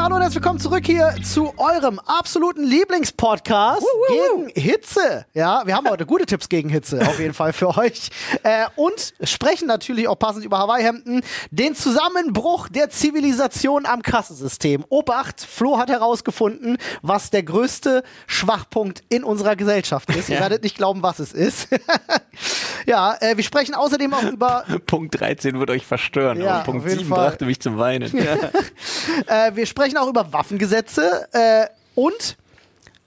Freunde, hallo und herzlich willkommen zurück hier zu eurem absoluten Lieblingspodcast gegen Hitze. Ja, wir haben heute gute Tipps gegen Hitze, auf jeden Fall für euch. Äh, und sprechen natürlich auch passend über Hawaii-Hemden. Den Zusammenbruch der Zivilisation am Kassensystem. Obacht, Flo hat herausgefunden, was der größte Schwachpunkt in unserer Gesellschaft ist. Ihr werdet nicht glauben, was es ist. ja, äh, wir sprechen außerdem auch über Punkt 13 wird euch verstören. Ja, aber Punkt auf jeden 7 Fall. brachte mich zum Weinen. Äh, wir sprechen auch über Waffengesetze äh, und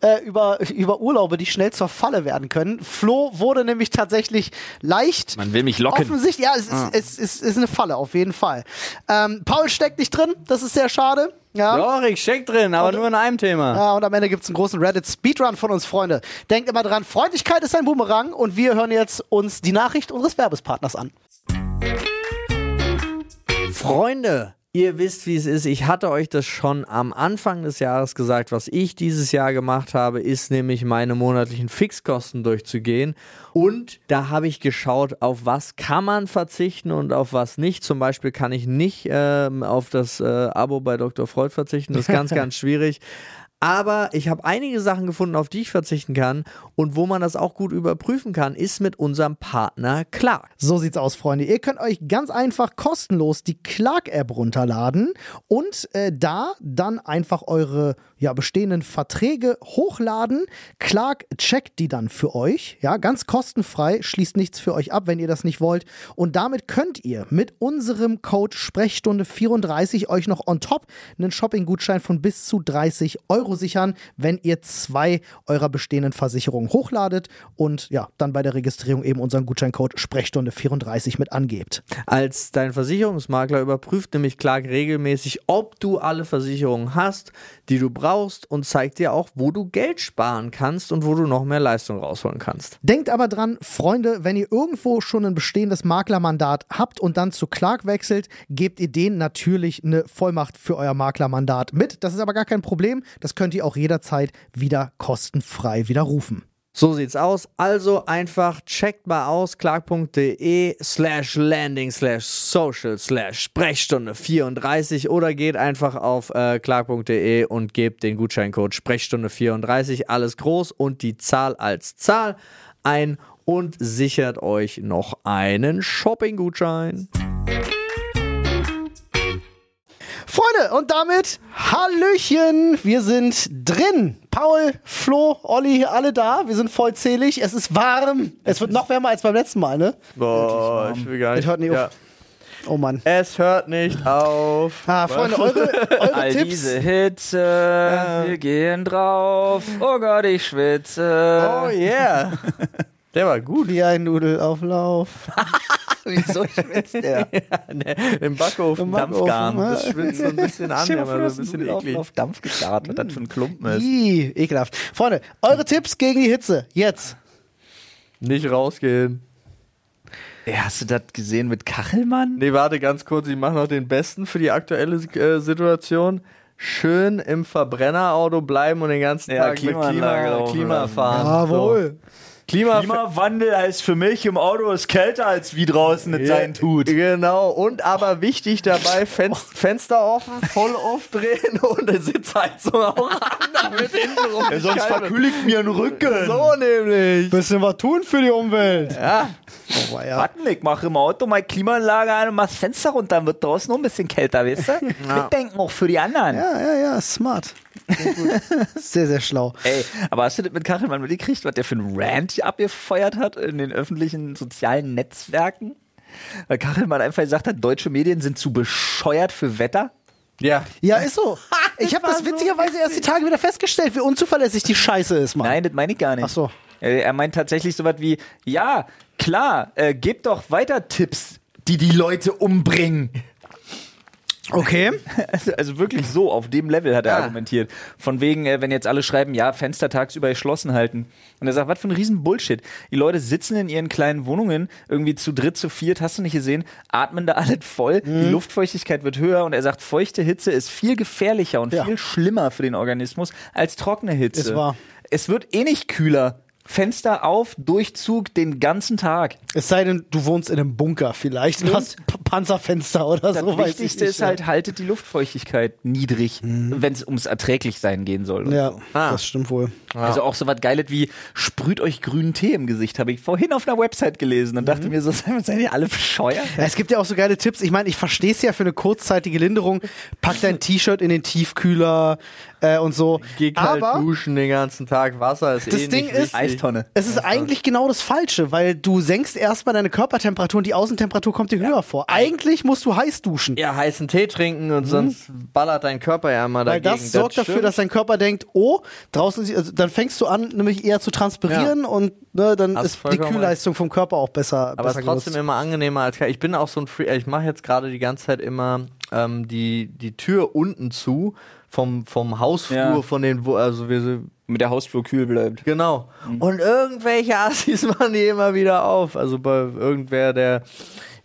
äh, über, über Urlaube, die schnell zur Falle werden können. Flo wurde nämlich tatsächlich leicht. Man will mich locken. Offensichtlich, ja, es ist, es ist, ist eine Falle, auf jeden Fall. Ähm, Paul steckt nicht drin, das ist sehr schade. Ja. Doch, ich steck drin, aber Und- nur in einem Thema. Ja, und am Ende gibt es einen großen Reddit-Speedrun von uns, Freunde. Denkt immer dran, Freundlichkeit ist ein Boomerang und wir hören jetzt uns die Nachricht unseres Werbespartners an. Freunde, ihr wisst, wie es ist. Ich hatte euch das schon am Anfang des Jahres gesagt. Was ich dieses Jahr gemacht habe, ist nämlich meine monatlichen Fixkosten durchzugehen. Und da habe ich geschaut, auf was kann man verzichten und auf was nicht. Zum Beispiel kann ich nicht ähm, auf das äh, Abo bei Dr. Freud verzichten. Das ist ganz, ganz schwierig. Aber ich habe einige Sachen gefunden, auf die ich verzichten kann und wo man das auch gut überprüfen kann, ist mit unserem Partner Clark. So sieht's aus, Freunde. Ihr könnt euch ganz einfach kostenlos die Clark-App runterladen und äh, da dann einfach eure ja, bestehenden Verträge hochladen. Clark checkt die dann für euch. Ja, ganz kostenfrei, schließt nichts für euch ab, wenn ihr das nicht wollt. Und damit könnt ihr mit unserem Code Sprechstunde 34 euch noch on top einen Shopping-Gutschein von bis zu 30 Euro sichern, wenn ihr zwei eurer bestehenden Versicherungen hochladet und ja, dann bei der Registrierung eben unseren Gutscheincode Sprechstunde 34 mit angebt. Als dein Versicherungsmakler überprüft nämlich Clark regelmäßig, ob du alle Versicherungen hast, die du brauchst und zeigt dir auch, wo du Geld sparen kannst und wo du noch mehr Leistung rausholen kannst. Denkt aber dran, Freunde, wenn ihr irgendwo schon ein bestehendes Maklermandat habt und dann zu Clark wechselt, gebt ihr denen natürlich eine Vollmacht für euer Maklermandat mit. Das ist aber gar kein Problem. Das könnt ihr auch jederzeit wieder kostenfrei widerrufen. So sieht's aus. Also einfach checkt mal aus clark.de slash landing slash social slash Sprechstunde 34 oder geht einfach auf äh, clark.de und gebt den Gutscheincode Sprechstunde 34 alles groß und die Zahl als Zahl ein und sichert euch noch einen Shopping-Gutschein. Freunde, und damit Hallöchen, wir sind drin. Paul, Flo, Olli, alle da. Wir sind vollzählig. Es ist warm. Es wird noch wärmer als beim letzten Mal, ne? Boah, ich will gar Es hört nicht auf. Oh Mann. Es hört nicht auf. Ah, Freunde, eure, eure All Tipps. diese Hitze, wir gehen drauf. Oh Gott, ich schwitze. Oh yeah. Der war gut. Wie ein Nudelauflauf. Wieso schwitzt der? Ne, Im Backofen. Im Backofen, Dampfgarn. ne? Das schwitzt so ein bisschen an, vor, du so ein bisschen eklig. auf Dampf gestarrt, was das für ein Klumpen ist. Ih, ekelhaft. Freunde, eure Tipps gegen die Hitze. Jetzt. Nicht rausgehen. Ey, hast du das gesehen mit Kachelmann? Nee, warte ganz kurz, ich mache noch den besten für die aktuelle äh, Situation. Schön im Verbrennerauto bleiben und den ganzen Ja, Tag mit Klimaanlage Klima, laufen Klima lassen. fahren. So. Klima Klimawandel heißt für mich, im Auto ist kälter, als wie draußen es sein tut. Genau, und aber wichtig dabei, Fen Fenster offen, voll aufdrehen und eine Sitzheizung auch an, damit hintenrum nicht Sonst verkühle ich mir den Rücken. So nämlich. Bisschen was tun für die Umwelt. Ja, Oh, ja. Warten, ich mache im Auto meine Klimaanlage an und mach das Fenster runter, dann wird draußen noch ein bisschen kälter, weißt du? Mitdenken auch für die anderen. Ja, ja, ja, smart. Sehr, sehr, schlau. Ey, aber hast du das mit Kachelmann mitgekriegt, was der für einen Rant hier abgefeuert hat in den öffentlichen sozialen Netzwerken? Weil Kachelmann einfach gesagt hat, deutsche Medien sind zu bescheuert für Wetter. ja. Ja, ist so. Ich habe das witzigerweise erst die Tage wieder festgestellt, wie unzuverlässig die Scheiße ist, Mann. Nein, das meine ich gar nicht. Ach so. Äh, Er meint tatsächlich so was wie, ja, klar, äh, gebt doch weiter Tipps, die die Leute umbringen. Okay. Also, also wirklich so, auf dem Level hat er Ja. argumentiert. Von wegen, äh, wenn jetzt alle schreiben, ja, Fenster tagsüber geschlossen halten. Und er sagt, was für ein riesen Bullshit. Die Leute sitzen in ihren kleinen Wohnungen, irgendwie zu dritt, zu viert, hast du nicht gesehen, atmen da alles voll, Mhm. die Luftfeuchtigkeit wird höher und er sagt, feuchte Hitze ist viel gefährlicher und Ja. viel schlimmer für den Organismus als trockene Hitze. Ist wahr. Es wird eh nicht kühler. Fenster auf, Durchzug den ganzen Tag. Es sei denn, du wohnst in einem Bunker vielleicht und hast ein Panzerfenster oder Das so. weiß ich Wichtigste nicht, ist halt, haltet die Luftfeuchtigkeit niedrig, wenn es ums Erträglichsein gehen soll. und Ja, so. Ah. das stimmt wohl. Also auch so was Geiles wie sprüht euch grünen Tee im Gesicht, habe ich vorhin auf einer Website gelesen und dachte mir so, seid ihr alle bescheuert? Ja, es gibt ja auch so geile Tipps. Ich meine, ich verstehe es ja für eine kurzzeitige Linderung. Pack dein T-Shirt in den Tiefkühler äh, und so. Geh kalt Aber duschen den ganzen Tag, Wasser ist Das eh Ding nicht ist-. Eistonne. es ist eigentlich genau das Falsche, weil du senkst erstmal deine Körpertemperatur und die Außentemperatur kommt dir höher vor. Eigentlich musst du heiß duschen. Ja, heißen Tee trinken und sonst ballert dein Körper ja immer Mhm. Weil dagegen. das sorgt dafür, stimmt. dass dein Körper denkt, oh, draußen, also dann fängst du an, nämlich eher zu transpirieren und ne, dann Hast ist die Kühlleistung vom Körper auch besser. Aber es besser ist trotzdem genutzt. immer angenehmer als. Ich bin auch so ein Free. Ich mache jetzt gerade die ganze Zeit immer ähm, die, die Tür unten zu vom, vom Hausflur, Ja. von den, wo, also wir sind, Mit der Hausflur kühl bleibt. genau. Und irgendwelche Assis machen die immer wieder auf. Also bei irgendwer, der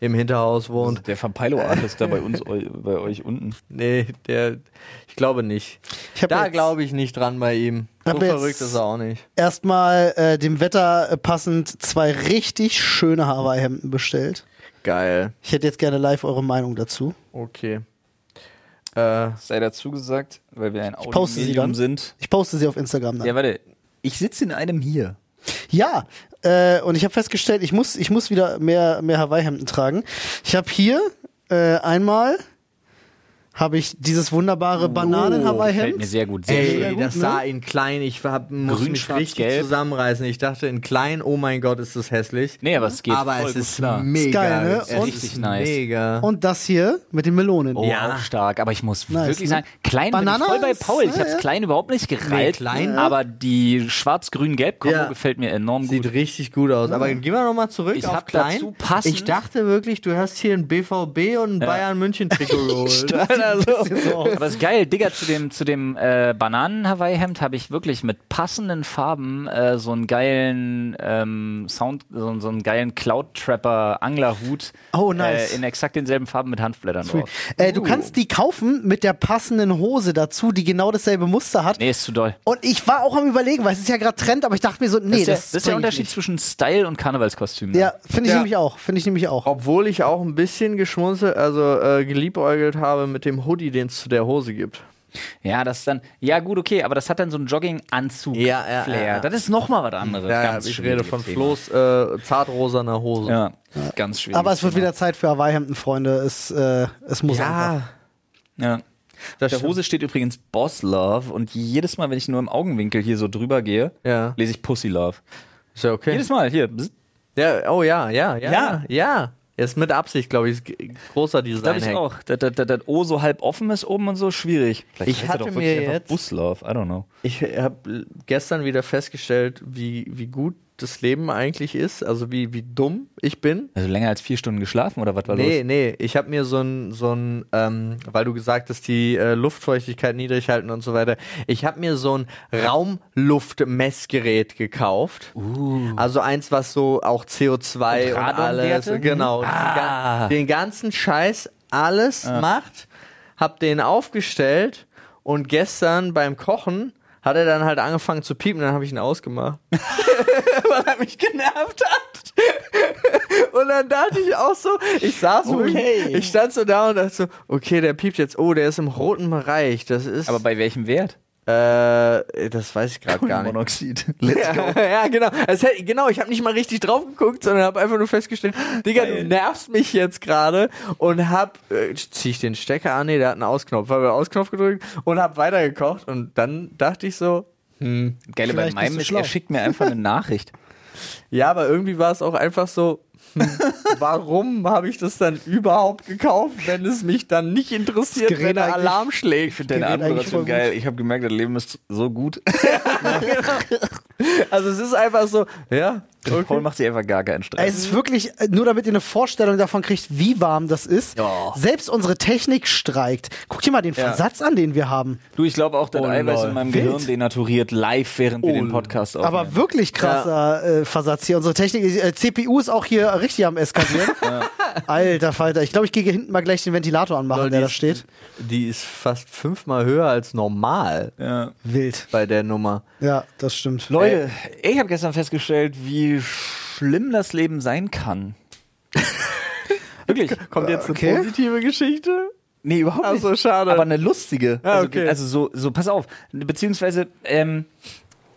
im Hinterhaus wohnt. Der Vampilo-Artist da bei uns, eu- bei euch unten. Nee, der, ich glaube nicht. Ich Da glaube ich nicht dran bei ihm. So verrückt ist er auch nicht. Erstmal äh, dem Wetter äh, passend zwei richtig schöne Hawaii-Hemden bestellt. Geil. Ich hätte jetzt gerne live eure Meinung dazu. Okay. Äh, Sei dazu gesagt, weil wir ein Audiomedium sind. Ich poste sie auf Instagram dann. Ja, warte. Ich sitze in einem hier. Ja, äh, und ich habe festgestellt, ich muss, ich muss wieder mehr, mehr Hawaii-Hemden tragen. Ich habe hier äh, einmal habe ich dieses wunderbare Fällt mir Bananen-Hawaii-Hemd. sehr gut. Sehr Ey, schön. gut, das ne? sah in klein. Ich hab, muss Grün, mich schwarz, richtig gelb. zusammenreißen. Ich dachte in klein, oh mein Gott, ist das hässlich. Nee, aber es geht Aber voll es gut ist klar. mega. geil, ne? Es ist Und- Richtig nice. Mega. Und das hier mit den Melonen. Oh, Ja. auch stark. Aber ich muss Nice, wirklich ne? sagen, klein Banana bin ich voll bei Paul. Ich ja, hab's ja. klein überhaupt nicht gereilt. Nee, klein- aber die schwarz-grün-gelb-Kombo Ja. gefällt mir enorm Sieht gut. richtig gut aus. Aber gehen wir nochmal zurück Ich auf klein. ich dachte wirklich, du hast hier ein BVB und ein Bayern München Trikot geholt. Also, So aus. Aber ist geil, Digga, zu dem, zu dem äh, Bananen-Hawaii-Hemd habe ich wirklich mit passenden Farben äh, so einen geilen ähm, Sound, so, so einen geilen Cloud-Trapper-Anglerhut Oh, nice. äh, in exakt denselben Farben mit Handblättern drauf. Äh, du kannst die kaufen mit der passenden Hose dazu, die genau dasselbe Muster hat. Nee, ist zu doll. Und ich war auch am überlegen, weil es ist ja gerade Trend, aber ich dachte mir so, nee, das ist, der, das, das ist der Unterschied nicht. zwischen Style und Karnevalskostüm. ne? Ja, finde ich Ja. nämlich auch. Finde ich nämlich auch. Obwohl ich auch ein bisschen geschmunzelt, also äh, geliebäugelt habe mit dem Hoodie, den es zu der Hose gibt. Ja, das ist dann, ja gut, okay, aber das hat dann so einen Jogging-Anzug-Flair. Ja, ja, ja, ja. Das ist nochmal was anderes. Ja, ja, ich rede von schwieriges Flo's äh, zartrosaner Hose. Thema. Ja, ganz schwierig. Aber es wird wieder Zeit für Hawaii-Hemden, Freunde. Es, äh, es muss einfach. Ja, Ja. das der stimmt. Hose steht übrigens Boss Love und jedes Mal, wenn ich nur im Augenwinkel hier so drüber gehe, Ja. lese ich Pussy Love. Ist ja okay. Jedes Mal, hier. Ja, oh ja, ja, ja. Ja. Ja. Ist mit Absicht, glaube ich. Großer Design. Glaube ich auch. Das, das, das, das O so halb offen ist oben und so, schwierig. Vielleicht Ich er hatte doch mir wirklich einfach jetzt- Bus Love, I don't know. Ich habe gestern wieder festgestellt, wie, wie gut das Leben eigentlich ist. Also wie, wie dumm ich bin. Also länger als vier Stunden geschlafen oder was war Nee, los? nee, ich habe mir so ein, so ein ähm, weil du gesagt hast, die äh, Luftfeuchtigkeit niedrig halten und so weiter. Ich habe mir so ein Raumluftmessgerät gekauft. Also eins, was so auch CO2 Und und, alles, genau, den Ah. den ganzen Scheiß alles macht. Hab den aufgestellt und gestern beim Kochen hat er dann halt angefangen zu piepen, dann habe ich ihn ausgemacht. weil er mich genervt hat. Und dann dachte ich auch so, ich saß so, Okay. ich stand so da und dachte so, okay, der piept jetzt, oh, der ist im roten Bereich, das ist, Aber bei welchem Wert? Äh, das weiß ich gerade gar nicht. Monoxid. Let's go. Ja, ja, genau. Hätte, genau, ich habe nicht mal richtig drauf geguckt, sondern habe einfach nur festgestellt, Digga, du nervst mich jetzt gerade und hab, äh, zieh ich den Stecker an, nee, der hat einen Ausknopf, habe Ausknopf gedrückt und hab weitergekocht und dann dachte ich so, hm, Geile bei meinem ist, er schickt mir einfach eine Nachricht. ja, aber irgendwie war es auch einfach so, warum habe ich das dann überhaupt gekauft, wenn es mich dann nicht interessiert, wenn der Alarm schlägt? Ich finde deine Anmoderation geil. Ich habe gemerkt, das Leben ist so gut. Also es ist einfach so, ja, Paul okay. macht sich einfach gar keinen Stress. Es ist wirklich, äh, nur damit ihr eine Vorstellung davon kriegt, wie warm das ist. Ja. Selbst unsere Technik streikt. Guck dir mal den Ja. Versatz an, den wir haben. Du, ich glaube auch, das Oh, Eiweiß lol. in meinem Wild. Gehirn denaturiert live, während wir den Podcast aufnehmen. Aber wirklich krasser äh, Versatz hier. Unsere Technik, äh, CPU ist auch hier richtig am eskalieren. Alter Falter. Ich glaube, ich gehe hier hinten mal gleich den Ventilator anmachen, Lol, der die da ist- steht. Die ist fast fünfmal höher als normal ja. Wild. bei der Nummer. Ja, das stimmt. Leute, ich habe gestern festgestellt, wie schlimm das Leben sein kann. Wirklich. Kommt jetzt eine Okay. positive Geschichte? Nee, überhaupt Ach nicht. so, schade. Aber eine lustige. Ah, also, okay. also so, so, pass auf. Beziehungsweise, ähm,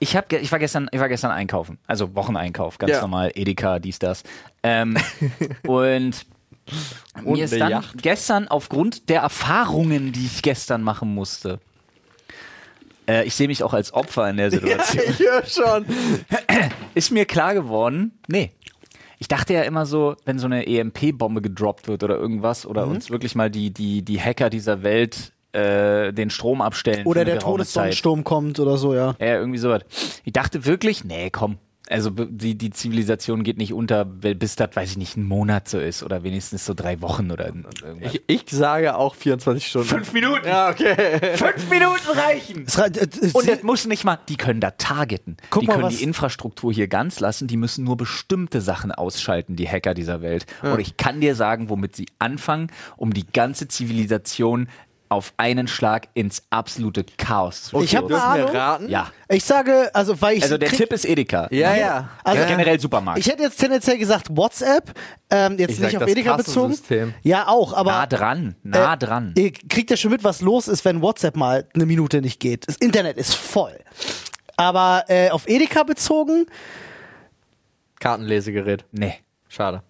ich, hab, ich, war gestern, ich war gestern einkaufen. Also Wocheneinkauf, ganz Ja. normal. Edeka, dies, das. Ähm, und Und mir ist dann Yacht. gestern aufgrund der Erfahrungen, die ich gestern machen musste, äh, ich sehe mich auch als Opfer in der Situation, ich höre schon. ist mir klar geworden, nee. Ich dachte ja immer so, wenn so eine EMP-Bombe gedroppt wird oder irgendwas oder Mhm. uns wirklich mal die, die, die Hacker dieser Welt äh, den Strom abstellen. Oder der. Todessonnensturm kommt oder so, ja. Ja, irgendwie sowas. Ich dachte wirklich, nee, komm. Also die, die Zivilisation geht nicht unter, bis das, weiß ich nicht, ein Monat so ist oder wenigstens so drei Wochen oder irgendwas. Ich, ich sage auch 24 Stunden. Fünf Minuten! Ja, okay. Fünf Minuten reichen! Es, rei- äh, äh, Und das muss nicht mal, die können da targeten. Guck die mal, können was- die Infrastruktur hier ganz lassen, die müssen nur bestimmte Sachen ausschalten, die Hacker dieser Welt. Und ich kann dir sagen, womit sie anfangen, um die ganze Zivilisation auf einen Schlag ins absolute Chaos zu Ich hab stürzen. eine Ahnung. raten? Ja. ich sage, also weil ich Also der krieg- Tipp ist Edeka. Ja, ja. Also- Also generell Supermarkt. Ich hätte jetzt tendenziell gesagt WhatsApp, ähm, jetzt Ich sag nicht auf das Edeka bezogen. Kassensystem. Ja, auch, aber nah dran, nah äh, dran. Ihr kriegt ja schon mit, was los ist, wenn WhatsApp mal eine Minute nicht geht. Das Internet ist voll. Aber äh, auf Edeka bezogen, Kartenlesegerät. Nee. Schade.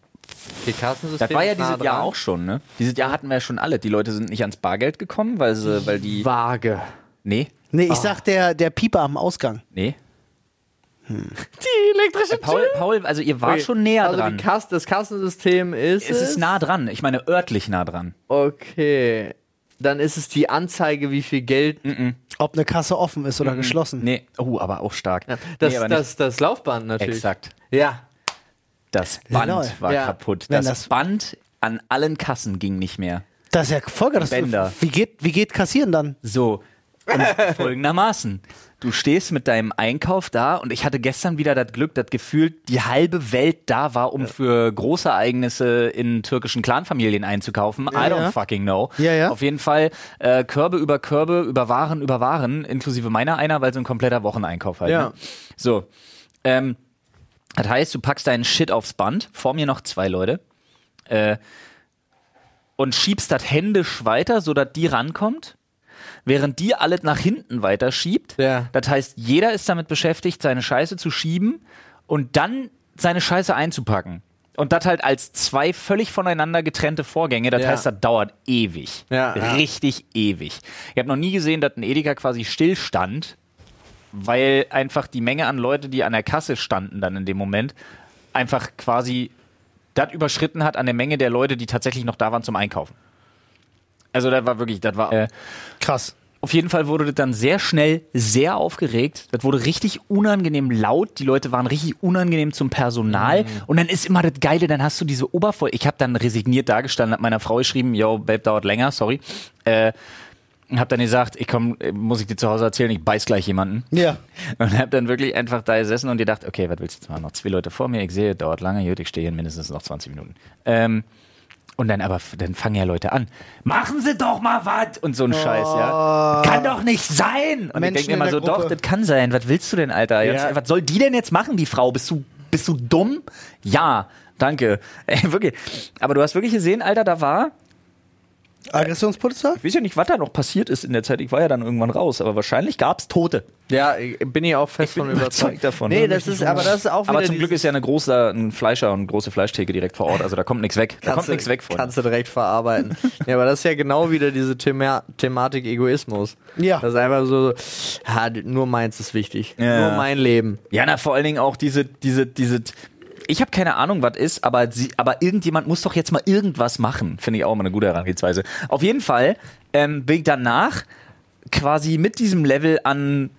Die Kassensystem Das war ja nah dieses Jahr auch schon, ne? Dieses Jahr hatten wir ja schon alle. Die Leute sind nicht ans Bargeld gekommen, weil sie, weil die. Vage. Nee, nee, ich sag der, der Pieper am Ausgang. nee. Die elektrische Paul, Paul, also ihr war schon näher also dran. Kass, das Kassensystem ist Es ist nah dran. Ich meine örtlich nah dran. Okay. Dann ist es die Anzeige, wie viel Geld. Ob eine Kasse offen ist oder geschlossen. Nee, oh, aber auch stark. Das, nee, das, das Laufband natürlich. Exakt. Ja. Das Band lol. war Ja. kaputt. Das, das- Band an allen Kassen ging nicht mehr. Das ist ja voll geil, das Bänder. Wie geht, wie geht kassieren dann? So. Und folgendermaßen. Du stehst mit deinem Einkauf da und ich hatte gestern wieder das Glück, dass gefühlt die halbe Welt da war, um für große Ereignisse in türkischen Clanfamilien einzukaufen. I don't ja. fucking know. Ja, ja. Auf jeden Fall äh, Körbe über Körbe, über Waren über Waren, inklusive meiner einer, weil so ein kompletter Wocheneinkauf halt. Ja. Ne? So. Ähm, das heißt, du packst deinen Shit aufs Band, vor mir noch zwei Leute, äh, und schiebst das händisch weiter, sodass die rankommt, während die alles nach hinten weiter schiebt. Ja. Das heißt, jeder ist damit beschäftigt, seine Scheiße zu schieben und dann seine Scheiße einzupacken. Und das halt als zwei völlig voneinander getrennte Vorgänge. Das Ja. heißt, das dauert ewig. Ja. Richtig ewig. Ich habe noch nie gesehen, dass ein Edeka quasi stillstand, weil einfach die Menge an Leute, die an der Kasse standen dann in dem Moment, einfach quasi das überschritten hat an der Menge der Leute, die tatsächlich noch da waren zum Einkaufen. Also das war wirklich, das war äh, Krass. auf jeden Fall wurde das dann sehr schnell sehr aufgeregt. Das wurde richtig unangenehm laut. Die Leute waren richtig unangenehm zum Personal. Und dann ist immer das Geile, dann hast du diese Oberfläche. Ich habe dann resigniert dagestanden, hab meiner Frau geschrieben, yo, Babe, dauert länger, sorry. Äh, hab dann gesagt, ich komm, äh, muss ich dir zu Hause erzählen, ich beiß gleich jemanden. Ja. Und hab dann wirklich einfach da gesessen und gedacht, okay, was willst du jetzt machen? Noch zwei Leute vor mir, ich sehe, dauert lange, gut, ich stehe hier mindestens noch 20 Minuten. Ähm, und dann aber, dann fangen ja Leute an. Machen Sie doch mal was! Und so ein Scheiß, ja. Kann doch nicht sein! Und Oh. Menschen ich denke immer so, doch, Gruppe. das kann sein. Was willst du denn, Alter? Jetzt, Ja. Was soll die denn jetzt machen, die Frau? Bist du, bist du dumm? Ja, danke. Ey, wirklich. Aber du hast wirklich gesehen, Alter, da war, Aggressionspolizei? ich weiß ja nicht, was da noch passiert ist in der Zeit. Ich war ja dann irgendwann raus, aber wahrscheinlich gab's Tote. Ja, ich- bin ich auch fest bin von überzeugt überzeugt. davon. Nee, Würde das ist, aber das ist auch wieder Aber zum Glück ist ja eine große, ein Fleischer und eine große Fleischtheke direkt vor Ort. Also da kommt nichts weg. Da kommt nichts weg von. Kannst du direkt verarbeiten. ja, aber das ist ja genau wieder diese Thema Thematik Egoismus. Ja. Das ist einfach so, ja, nur meins ist wichtig. Ja. Nur mein Leben. Ja, na, vor allen Dingen auch diese, diese, diese. Ich habe keine Ahnung, was ist, aber, sie, aber irgendjemand muss doch jetzt mal irgendwas machen. Finde ich auch immer eine gute Herangehensweise. Auf jeden Fall ähm, bin ich danach quasi mit diesem Level an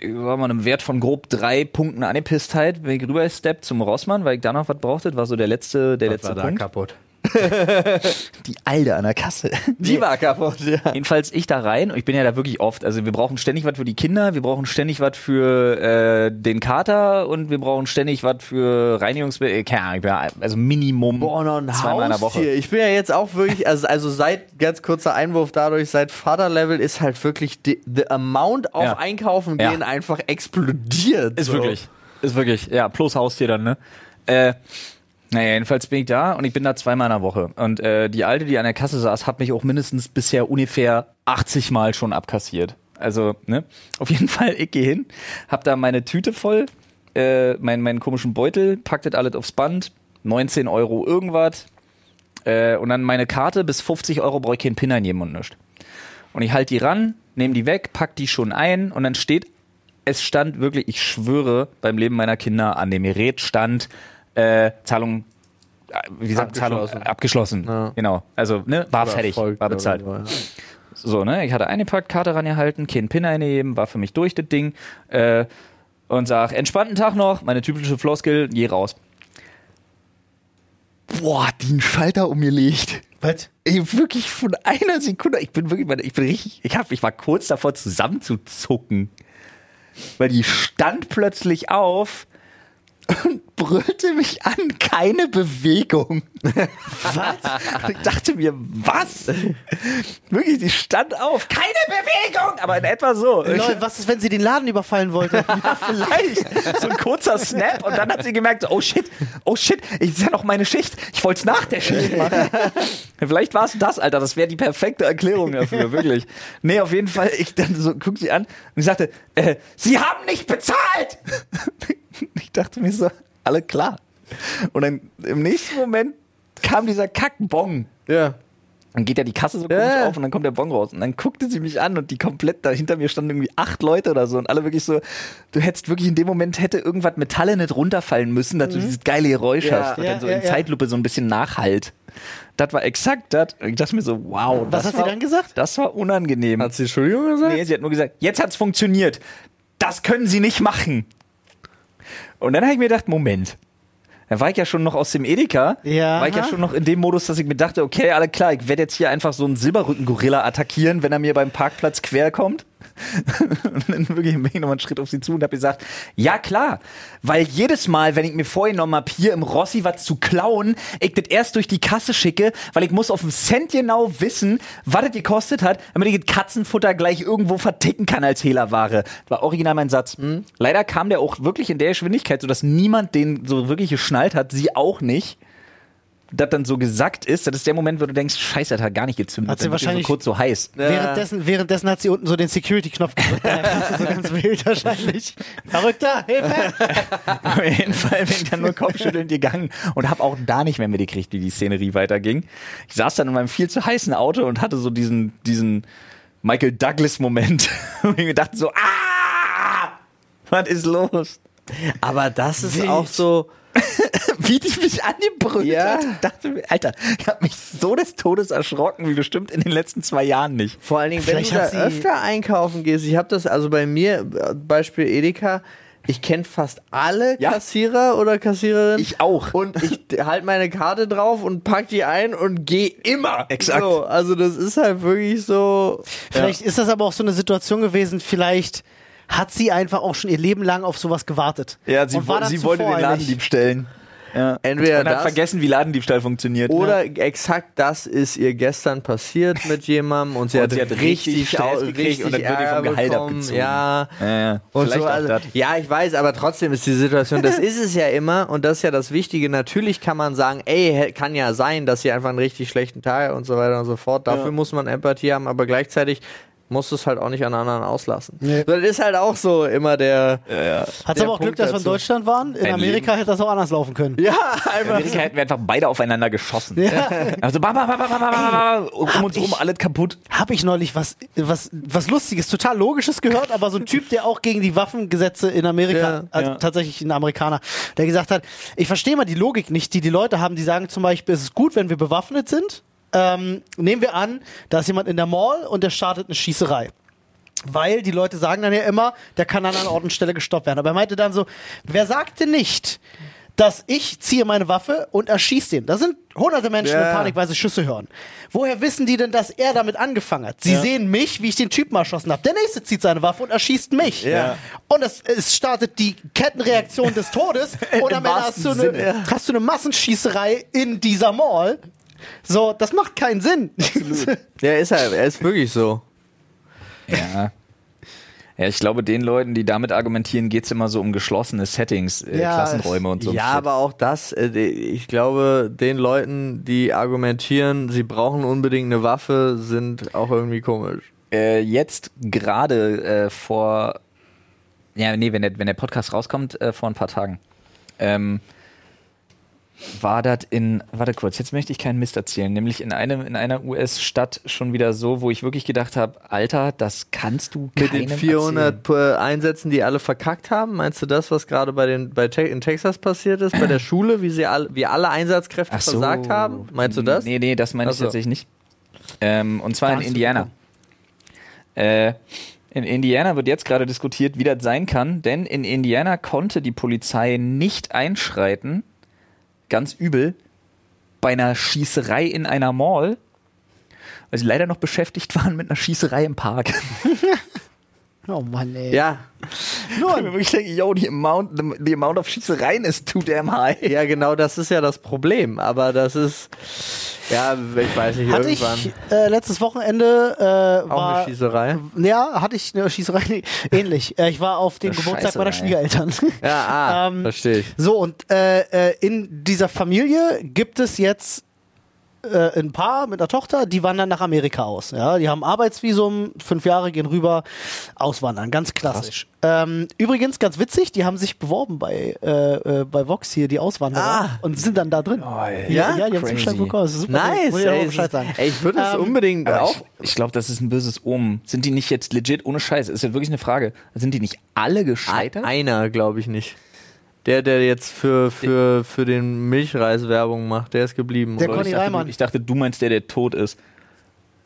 sag mal, einem Wert von grob drei Punkten Angepisstheit bin ich rübergesteppt zum Rossmann, weil ich da noch was brauchte. Das war so der letzte, der letzte Punkt. kaputt. Die Alte an der Kasse. Die war kaputt, ja. Jedenfalls ich da rein und ich bin ja da wirklich oft. Also wir brauchen ständig was für die Kinder, wir brauchen ständig was für äh, den Kater und wir brauchen ständig was für Reinigungsmittel. Äh, keine Ahnung, ich bin ja- also Minimum Boah, noch ein zweimal in der Woche. Ich bin ja jetzt auch wirklich, also, also seit, ganz kurzer Einwurf dadurch, seit Vaterlevel ist halt wirklich die, the amount auf Ja. Einkaufen Ja. gehen einfach explodiert. Ist so. wirklich, ist wirklich, ja, plus Haustier dann, ne? Äh, Naja, jedenfalls bin ich da und ich bin da zweimal in der Woche. Und äh, die Alte, die an der Kasse saß, hat mich auch mindestens bisher ungefähr 80 Mal schon abkassiert. Also, ne? Auf jeden Fall, ich gehe hin, hab da meine Tüte voll, äh, meinen, meinen komischen Beutel, packt das alles aufs Band, 19 Euro irgendwas, äh, und dann meine Karte, bis 50 Euro brauche ich keinen Pin eingeben und nichts. Und ich halte die ran, nehme die weg, pack die schon ein und dann steht, es stand wirklich, ich schwöre, beim Leben meiner Kinder an dem Gerät stand äh, Zahlung, äh, wie sagt Zahlung Abgeschlossen. Ja. Genau. Also, ne, war Oder fertig, war bezahlt. ja. So, ne, ich hatte eingepackt, Karte rangehalten, keinen Pin eingeben, war für mich durch das Ding äh, und sag, entspannten Tag noch, meine typische Floskel, geh raus. Boah, die einen Schalter umgelegt. Was? Ey, wirklich von einer Sekunde, ich bin wirklich, ich bin richtig, ich hab, ich war kurz davor zusammenzuzucken. Weil die stand plötzlich auf und brüllte mich an, keine Bewegung. was? Ich dachte mir, was? Wirklich, die stand auf, keine Bewegung, aber in etwa so. Leute, was ist, wenn sie den Laden überfallen wollte? Ja, vielleicht. So ein kurzer Snap und dann hat sie gemerkt, oh shit, oh shit, ich ist ja noch meine Schicht. Ich wollte es nach der Schicht machen. vielleicht war es das, Alter. Das wäre die perfekte Erklärung dafür, wirklich. Nee, auf jeden Fall, ich dann so, guck sie an und ich sagte, äh, Sie haben nicht bezahlt! Ich dachte mir so, alle klar. Und dann im nächsten Moment kam dieser Kackbong. Ja. Dann geht ja die Kasse so komisch Ja. auf und dann kommt der Bon raus. Und dann guckte sie mich an und die komplett, da hinter mir standen irgendwie acht Leute oder so und alle wirklich so, du hättest wirklich in dem Moment hätte irgendwas Metalle nicht runterfallen müssen, dass du dieses geile Geräusch Ja. hast. Und Ja, dann so ja, in ja. Zeitlupe so ein bisschen Nachhalt. Das war exakt das. Und ich dachte mir so, wow. Was das hat sie war, dann gesagt? Das war unangenehm. Hat sie Entschuldigung gesagt? Nee, sie hat nur gesagt, jetzt hat's funktioniert. Das können sie nicht machen. Und dann habe ich mir gedacht, Moment. Da war ich ja schon noch aus dem Edeka. Ja. War ich ja schon noch in dem Modus, dass ich mir dachte, okay, alle klar, ich werde jetzt hier einfach so einen Silberrücken-Gorilla attackieren, wenn er mir beim Parkplatz quer kommt. Und dann wirklich bin ich nochmal einen Schritt auf sie zu und habe gesagt, ja klar, weil jedes Mal, wenn ich mir vorgenommen habe, hier im Rossi was zu klauen, ich das erst durch die Kasse schicke, weil ich muss auf den Cent genau wissen, was das gekostet hat, damit ich das Katzenfutter gleich irgendwo verticken kann als Hehlerware. War original mein Satz. Leider kam der auch wirklich in der Geschwindigkeit, sodass niemand den so wirklich geschnallt hat, sie auch nicht. Das dann so gesagt ist, das ist der Moment, wo du denkst, scheiße, das hat gar nicht gezündet. Hat sie Dann wird die wahrscheinlich- so kurz so heiß. Währenddessen, währenddessen hat sie unten so den Security-Knopf gedrückt. Das ist so ganz wild wahrscheinlich. Verrückter, Hilfe! Auf jeden Fall bin ich dann nur kopfschüttelnd gegangen und habe auch da nicht mehr mitgekriegt, wie die Szenerie weiterging. Ich saß dann in meinem viel zu heißen Auto und hatte so diesen, diesen Michael Douglas-Moment. Und ich mir dachte so, ah, was ist los? Aber das ist Wild. auch so. Wie die mich angebrüllt Ja. hat. Ich dachte mir, Alter, ich habe mich so des Todes erschrocken, wie bestimmt in den letzten zwei Jahren nicht. Vor allen Dingen, wenn Vielleicht du da öfter einkaufen gehst. Ich habe das also bei mir, Beispiel Edeka. Ich kenne fast alle Ja. Kassierer oder Kassiererinnen. Ich auch. Und ich halte meine Karte drauf und pack die ein und gehe immer. Exakt. So, also das ist halt wirklich so. Vielleicht ist das aber auch so eine Situation gewesen, vielleicht hat sie einfach auch schon ihr Leben lang auf sowas gewartet. Ja, sie, Und war wo- sie wollte den. Ladendieb stellen. Ja. Entweder und hat das- vergessen, wie Ladendiebstahl funktioniert. Oder exakt das ist ihr gestern passiert mit jemandem und sie, Und hat, sie hat richtig Stress au- gekriegt richtig und dann wird ihr vom Gehalt bekommen. abgezogen. Ja. Ja, ja. Und Vielleicht so, also, ja, ich weiß, aber trotzdem ist die Situation, das ist es ja immer und das ist ja das Wichtige. Natürlich kann man sagen, ey, kann ja sein, dass sie einfach einen richtig schlechten Tag und so weiter und so fort. Dafür Ja. muss man Empathie haben, aber gleichzeitig musst du es halt auch nicht an anderen auslassen. Nee. Das ist halt auch so immer der. Hat Der aber auch Glück, Punkt dass wir in. Deutschland waren. In Ein Amerika hätte das auch anders laufen können. Ja, In einfach. Amerika hätten wir einfach beide aufeinander geschossen. Ja. Also ba, ba, ba, ba, ba, ba, ba, um uns rum alles kaputt. Habe ich neulich was, was, was Lustiges, total Logisches gehört, aber so ein Typ, der auch gegen die Waffengesetze in Amerika, Ja, also ja. tatsächlich ein Amerikaner, der gesagt hat, ich verstehe mal die Logik nicht, die die Leute haben, die sagen zum Beispiel, es ist gut, wenn wir bewaffnet sind. Ähm, nehmen wir an, da ist jemand in der Mall und der startet eine Schießerei. Weil die Leute sagen dann ja immer, der kann an einer Ort und Stelle gestoppt werden. Aber er meinte dann so, wer sagte nicht, dass ich ziehe meine Waffe und erschieße den? Da sind hunderte Menschen Ja. in Panik, weil sie Schüsse hören. Woher wissen die denn, dass er damit angefangen hat? Sie sehen mich, wie ich den Typen erschossen habe. Der nächste zieht seine Waffe und erschießt mich. Ja. Und es, es startet die Kettenreaktion des Todes. Und am Ende hast wahrsten du, eine, Sinne. hast du eine Massenschießerei in dieser Mall. So, das macht keinen Sinn. Der ist halt, er ist wirklich so. Ja. Ja, ich glaube, den Leuten, die damit argumentieren, geht's immer so um geschlossene Settings, äh, Ja, Klassenräume und so. ja, Shit. aber auch das, äh, ich glaube, den Leuten, die argumentieren, sie brauchen unbedingt eine Waffe, sind auch irgendwie komisch. äh, jetzt gerade äh, vor, ja, nee, wenn der, wenn der Podcast rauskommt, äh, vor ein paar Tagen, ähm, war das in, warte kurz, jetzt möchte ich keinen Mist erzählen, nämlich in einem, in einer US-Stadt schon wieder so, wo ich wirklich gedacht habe, Alter, das kannst du Mit den 400 äh, Einsätzen, die alle verkackt haben, meinst du das, was gerade bei den bei Te in Texas passiert ist, bei der Schule, wie sie alle, wie alle Einsatzkräfte so. versagt haben? Meinst du das? Nee, nee, das meine ich so. tatsächlich nicht. Ähm, und zwar Da in Indiana. Äh, in Indiana wird jetzt gerade diskutiert, wie das sein kann, denn in Indiana konnte die Polizei nicht einschreiten, ganz übel, bei einer Schießerei in einer Mall, weil sie leider noch beschäftigt waren mit einer Schießerei im Park. Oh Mann, ey. Ja, Ich mir wirklich denke, yo, die amount, the, the amount of Schießereien ist too damn high. ja, genau, das ist ja das Problem. Aber das ist, ja, ich weiß nicht, Hatte irgendwann ich äh, letztes Wochenende äh, auch war eine Schießerei. Ja, hatte ich eine Schießerei. Nee, Ähnlich. Äh, ich war auf dem Eine Geburtstag meiner Scheißerei. Schwiegereltern. Ja, ah, Ähm, verstehe ich. So, und äh, äh, in dieser Familie gibt es jetzt äh, ein Paar mit einer Tochter, die wandern nach Amerika aus. Ja, die haben Arbeitsvisum, fünf Jahre gehen rüber, auswandern, ganz klassisch. Ähm, übrigens, ganz witzig, die haben sich beworben bei, äh, äh, bei Vox hier, die Auswanderer, Ah. und sind dann da drin. ey. ja, Ja? die haben Crazy. Zuschlag bekommen. Das ist super. Nice, Muss ich auch ey, sagen. ey, ich würde es Ähm, unbedingt auch. ich, ich glaube, das ist ein böses Omen. Sind die nicht jetzt legit ohne Scheiß? Ist ja wirklich eine Frage. Sind die nicht alle gescheitert? Einer, glaube ich nicht. Der, der jetzt für, für, für den Milchreis Werbung macht, der ist geblieben. Der oder? Conny ich, dachte, Reimann. du, ich dachte, du meinst der, der tot ist.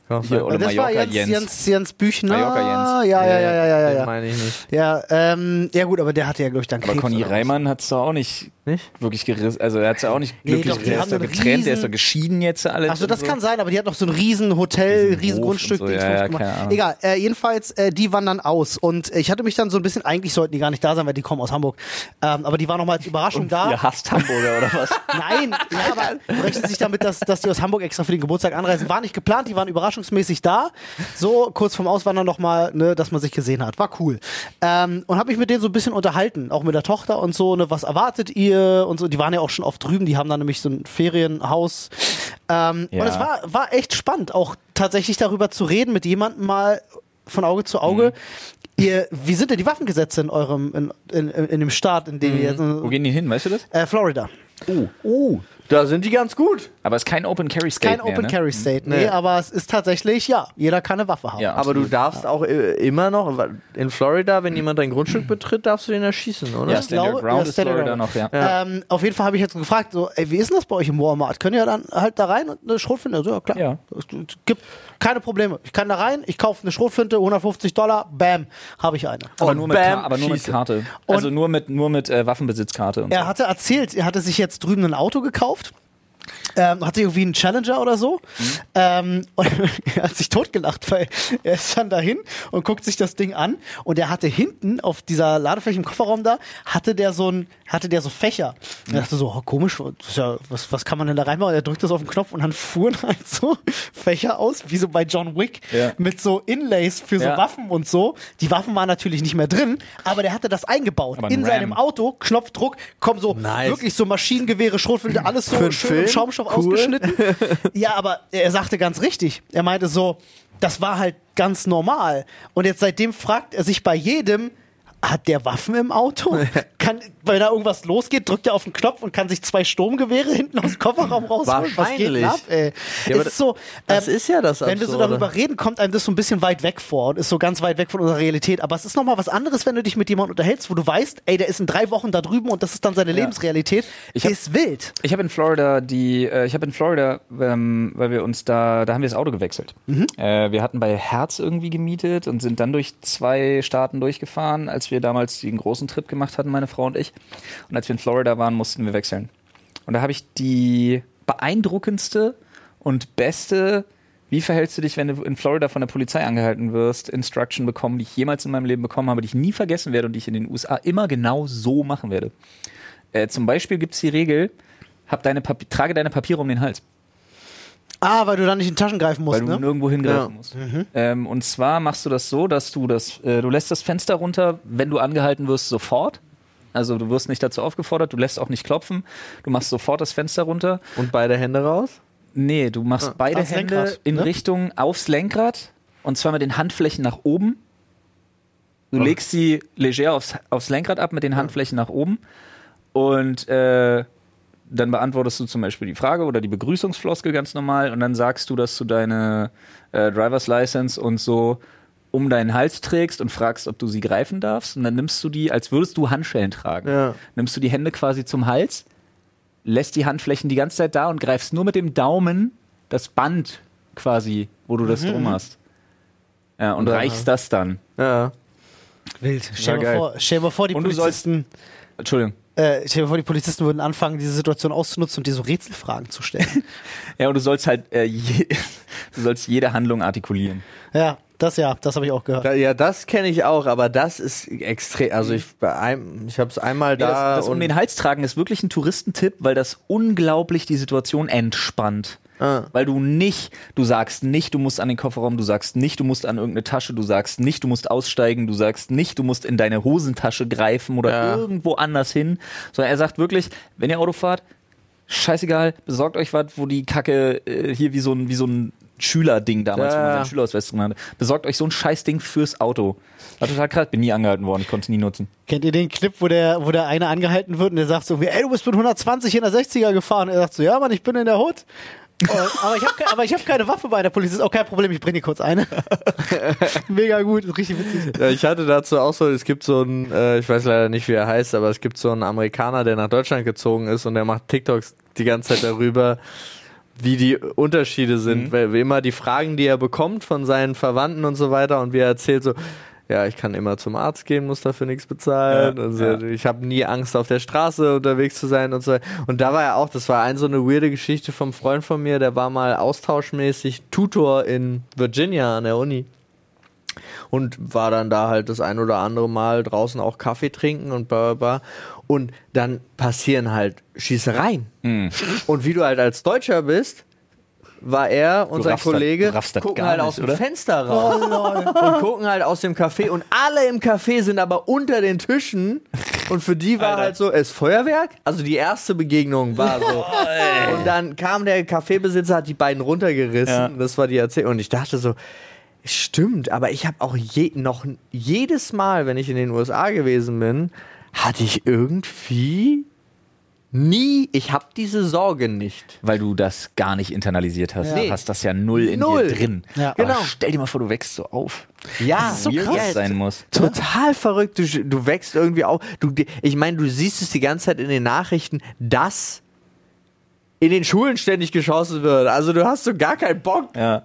Hier, oder das war Mallorca Jens, Jens. Jens, Jens Büchner. Mallorca Jens. Ja, ja, ja, ja, ja, Den ja. meine ich nicht. Ja, ähm, ja gut, aber der hatte ja, glaube ich, dann Aber Krebs Conny oder was. Reimann hat es doch auch nicht Nicht? wirklich gerissen. Also er hat es ja auch nicht Nee, glücklich doch, die Der ist doch getrennt, der ist riesen- doch geschieden jetzt alles. Achso, das und kann sein, aber die hat noch so ein riesen Hotel, Riesen riesen Grundstück. und so, ja, ja. Egal, äh, jedenfalls, äh, die wandern aus. Und äh, ich hatte mich dann so ein bisschen, eigentlich sollten die gar nicht da sein, weil die kommen aus Hamburg. Ähm, aber die waren noch mal als Überraschung da. Ihr hasst Hamburger oder was? Nein, ja, aber rechnet sich damit, dass, dass die aus Hamburg extra für den Geburtstag anreisen. War nicht geplant, die waren überraschungsmäßig da. So kurz vorm Auswandern nochmal, ne, dass man sich gesehen hat. War cool. Ähm, und habe mich mit denen so ein bisschen unterhalten, auch mit der Tochter und so, ne, was erwartet ihr und so. Die waren ja auch schon oft drüben, die haben da nämlich so ein Ferienhaus. Ähm, Ja. Und es war, war echt spannend, auch tatsächlich darüber zu reden, mit jemandem mal von Auge zu Auge. Ihr, wie sind denn die Waffengesetze in eurem, in, in, in dem Staat, in dem ihr jetzt. Wo gehen die hin, weißt du das? Äh, Florida. Oh. Oh, da sind die ganz gut. Aber es ist kein Open Carry State Kein mehr, Open ne? Carry State, nee, Nee. aber es ist tatsächlich, ja, jeder kann eine Waffe haben. Ja, Aber du darfst auch äh, immer noch, in Florida, wenn jemand dein Grundstück betritt, darfst du den erschießen, oder? Ja, ich Stand Your glaube, Ground ja, ist Florida Ground. noch, ja. Ähm, auf jeden Fall habe ich jetzt gefragt, so, ey, wie ist denn das bei euch im Walmart? Könnt ihr dann halt da rein und eine Schrotflinte? So, ja, klar. Ja. Es gibt keine Probleme. Ich kann da rein, ich kaufe eine Schrotflinte, 150 Dollar, bam, habe ich eine. Aber, Und nur mit, bam, aber nur mit. Karte. Also nur mit, nur mit äh, Waffenbesitzkarte und Er so. hatte erzählt, er hatte sich jetzt drüben ein Auto gekauft. Ähm, hat sich irgendwie einen Challenger oder so. Ähm, und er hat sich totgelacht, weil er ist dann dahin und guckt sich das Ding an. Und er hatte hinten auf dieser Ladefläche im Kofferraum da, hatte der so ein, hatte der so Fächer. Und er dachte so, oh, komisch, ja, was, was kann man denn da reinmachen? Und er drückte das auf den Knopf und dann fuhren halt so Fächer aus, wie so bei John Wick, Ja. mit so Inlays für so Ja. Waffen und so. Die Waffen waren natürlich nicht mehr drin, aber der hatte das eingebaut. In seinem Ram. Auto, Knopfdruck, kommen so Nice. wirklich so Maschinengewehre, Schrotflinte, alles so schön Film? Schaumstoff Cool. ausgeschnitten. ja, aber er sagte ganz richtig. Er meinte so, das war halt ganz normal. Und jetzt seitdem fragt er sich bei jedem, hat der Waffen im Auto? Kann, wenn da irgendwas losgeht, drückt er auf den Knopf und kann sich zwei Sturmgewehre hinten aus dem Kofferraum rausholen. Was geht Wahrscheinlich. ab, ey? Ja, ist so, das ähm, ist ja das wenn wir so Absurde. darüber reden, kommt einem das so ein bisschen weit weg vor und ist so ganz weit weg von unserer Realität. Aber es ist nochmal was anderes, wenn du dich mit jemandem unterhältst, wo du weißt, ey, der ist in drei Wochen da drüben und das ist dann seine Lebensrealität. Ich hab- ist wild. Ich habe in Florida die, äh, ich habe in Florida, ähm, weil wir uns da, da haben wir das Auto gewechselt. Äh, wir hatten bei Herz irgendwie gemietet und sind dann durch zwei Staaten durchgefahren, als wir damals den großen Trip gemacht hatten, meine Frau und ich. Und als wir in Florida waren, mussten wir wechseln. Und da habe ich die beeindruckendste und beste wie verhältst du dich, wenn du in Florida von der Polizei angehalten wirst, Instruction bekommen, die ich jemals in meinem Leben bekommen habe, die ich nie vergessen werde und die ich in den USA immer genau so machen werde? Äh, zum Beispiel gibt es die Regel, hab deine trage deine Papiere um den Hals. Ah, weil du da nicht in die Taschen greifen musst, weil du ne? nirgendwo hingreifen Ja. musst. Ähm, und zwar machst du das so, dass du das, äh, du lässt das Fenster runter, wenn du angehalten wirst, sofort. Also du wirst nicht dazu aufgefordert, du lässt auch nicht klopfen. Du machst sofort das Fenster runter. Und beide Hände raus? Nee, du machst beide Ans Hände Lenkrad, in ne? Richtung aufs Lenkrad und zwar mit den Handflächen nach oben. Du legst sie leger aufs, aufs Lenkrad ab mit den Handflächen nach oben und äh, dann beantwortest du zum Beispiel die Frage oder die Begrüßungsfloskel ganz normal und dann sagst du, dass du deine äh, Driver's License und so um deinen Hals trägst und fragst, ob du sie greifen darfst und dann nimmst du die, als würdest du Handschellen tragen. Ja. Nimmst du die Hände quasi zum Hals, lässt die Handflächen die ganze Zeit da und greifst nur mit dem Daumen das Band quasi, wo du das drum hast. Ja, und Ja. reichst das dann. Ja. Wild. Stell dir vor, stell mal vor, die Und du sollst- Polizisten, Entschuldigung. Äh, stell dir mal vor, die Polizisten würden anfangen, diese Situation auszunutzen und dir so Rätselfragen zu stellen. Ja, und du sollst halt, äh, je, du sollst jede Handlung artikulieren. ja, das ja, das habe ich auch gehört. Da, ja, das kenne ich auch, aber das ist extrem. Also ich bei einem, ich habe es einmal Ja, da das, das um den Hals tragen ist wirklich ein Touristentipp, weil das unglaublich die Situation entspannt. Ah. Weil du nicht, du sagst nicht, du musst an den Kofferraum, du sagst nicht, du musst an irgendeine Tasche, du sagst nicht, du musst aussteigen, du sagst nicht, du musst in deine Hosentasche greifen oder Ja. irgendwo anders hin. Sondern er sagt wirklich, wenn ihr Auto fahrt, scheißegal, besorgt euch was, wo die Kacke äh, hier wie so ein, wie so ein Schülerding damals, wo man Ja. seinen Schülerausweis drin hatte. Besorgt euch so ein Scheißding fürs Auto. War total krass, bin nie angehalten worden, ich konnte es nie nutzen. Kennt ihr den Clip, wo der, wo der eine angehalten wird und der sagt so, ey, du bist mit 120 in der 60er gefahren. Und er sagt so, ja, Mann, ich bin in der Hut. Und, aber ich habe hab keine Waffe bei der Polizei. Ist auch kein Problem, ich bring dir kurz eine. Mega gut, richtig witzig. Ja, ich hatte dazu auch so, es gibt so einen, äh, ich weiß leider nicht, wie er heißt, aber es gibt so einen Amerikaner, der nach Deutschland gezogen ist und der macht TikToks die ganze Zeit darüber, wie die Unterschiede sind, weil wie immer die Fragen, die er bekommt von seinen Verwandten und so weiter und wie er erzählt so, ja, ich kann immer zum Arzt gehen, muss dafür nichts bezahlen. Ja, also, ja. Ich habe nie Angst, auf der Straße unterwegs zu sein und so. Und da war er auch, das war ein so eine weirde Geschichte vom Freund von mir, der war mal austauschmäßig Tutor in Virginia an der Uni und war dann da halt das ein oder andere Mal draußen auch Kaffee trinken und bla bla bla. Und dann passieren halt Schießereien. Mhm. Und wie du halt als Deutscher bist, war er und Du sein Kollege das gucken gar halt nicht, aus dem oder? Fenster raus und gucken halt aus dem Café und alle im Café sind aber unter den Tischen und für die war Alter. halt so, es Feuerwerk? Also die erste Begegnung war so. und dann kam der Kaffeebesitzer, hat die beiden runtergerissen, Ja. das war die Erzählung und ich dachte so, Stimmt, aber ich habe auch je, noch jedes Mal, wenn ich in den USA gewesen bin, hatte ich irgendwie nie, ich habe diese Sorge nicht. Weil du das gar nicht internalisiert hast. Ja. Du hast das ja null in Null. dir drin. Ja. Aber Genau. stell dir mal vor, du wächst so auf. Ja, so wie krass es sein muss. Total verrückt. Du, du wächst irgendwie auf. Du, ich meine, du siehst es die ganze Zeit in den Nachrichten, dass in den Schulen ständig geschossen wird. Also du hast so gar keinen Bock. Ja.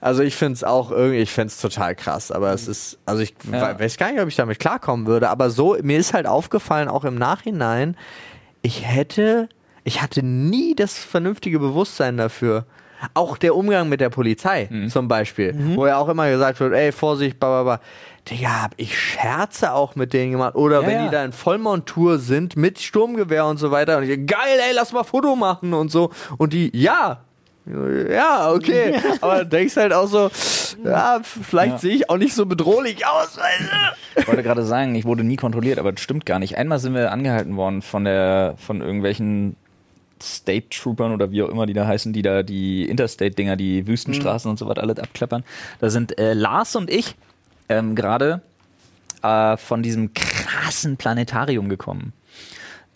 Also ich finde es auch irgendwie, ich finde es total krass, aber es ist, also ich Ja. we- weiß gar nicht, ob ich damit klarkommen würde, aber so, mir ist halt aufgefallen, auch im Nachhinein, ich hätte, ich hatte nie das vernünftige Bewusstsein dafür. Auch der Umgang mit der Polizei Mhm. zum Beispiel, wo ja auch immer gesagt wird, ey, Vorsicht, bla bla bla. Digga, hab ich Scherze auch mit denen gemacht. Oder Ja, wenn ja. die da in Vollmontur sind mit Sturmgewehr und so weiter. Und ich, geil, ey, lass mal Foto machen und so. Und die, ja, ja, okay. Aber denkst halt auch so, ja, vielleicht Ja. sehe ich auch nicht so bedrohlich aus. Ich wollte gerade sagen, ich wurde nie kontrolliert, aber das stimmt gar nicht. Einmal sind wir angehalten worden von der, von irgendwelchen State Troopern oder wie auch immer die da heißen, die da die Interstate-Dinger, die Wüstenstraßen und so was alles abklappern. Da sind äh, Lars und ich ähm, gerade äh, von diesem krassen Planetarium gekommen.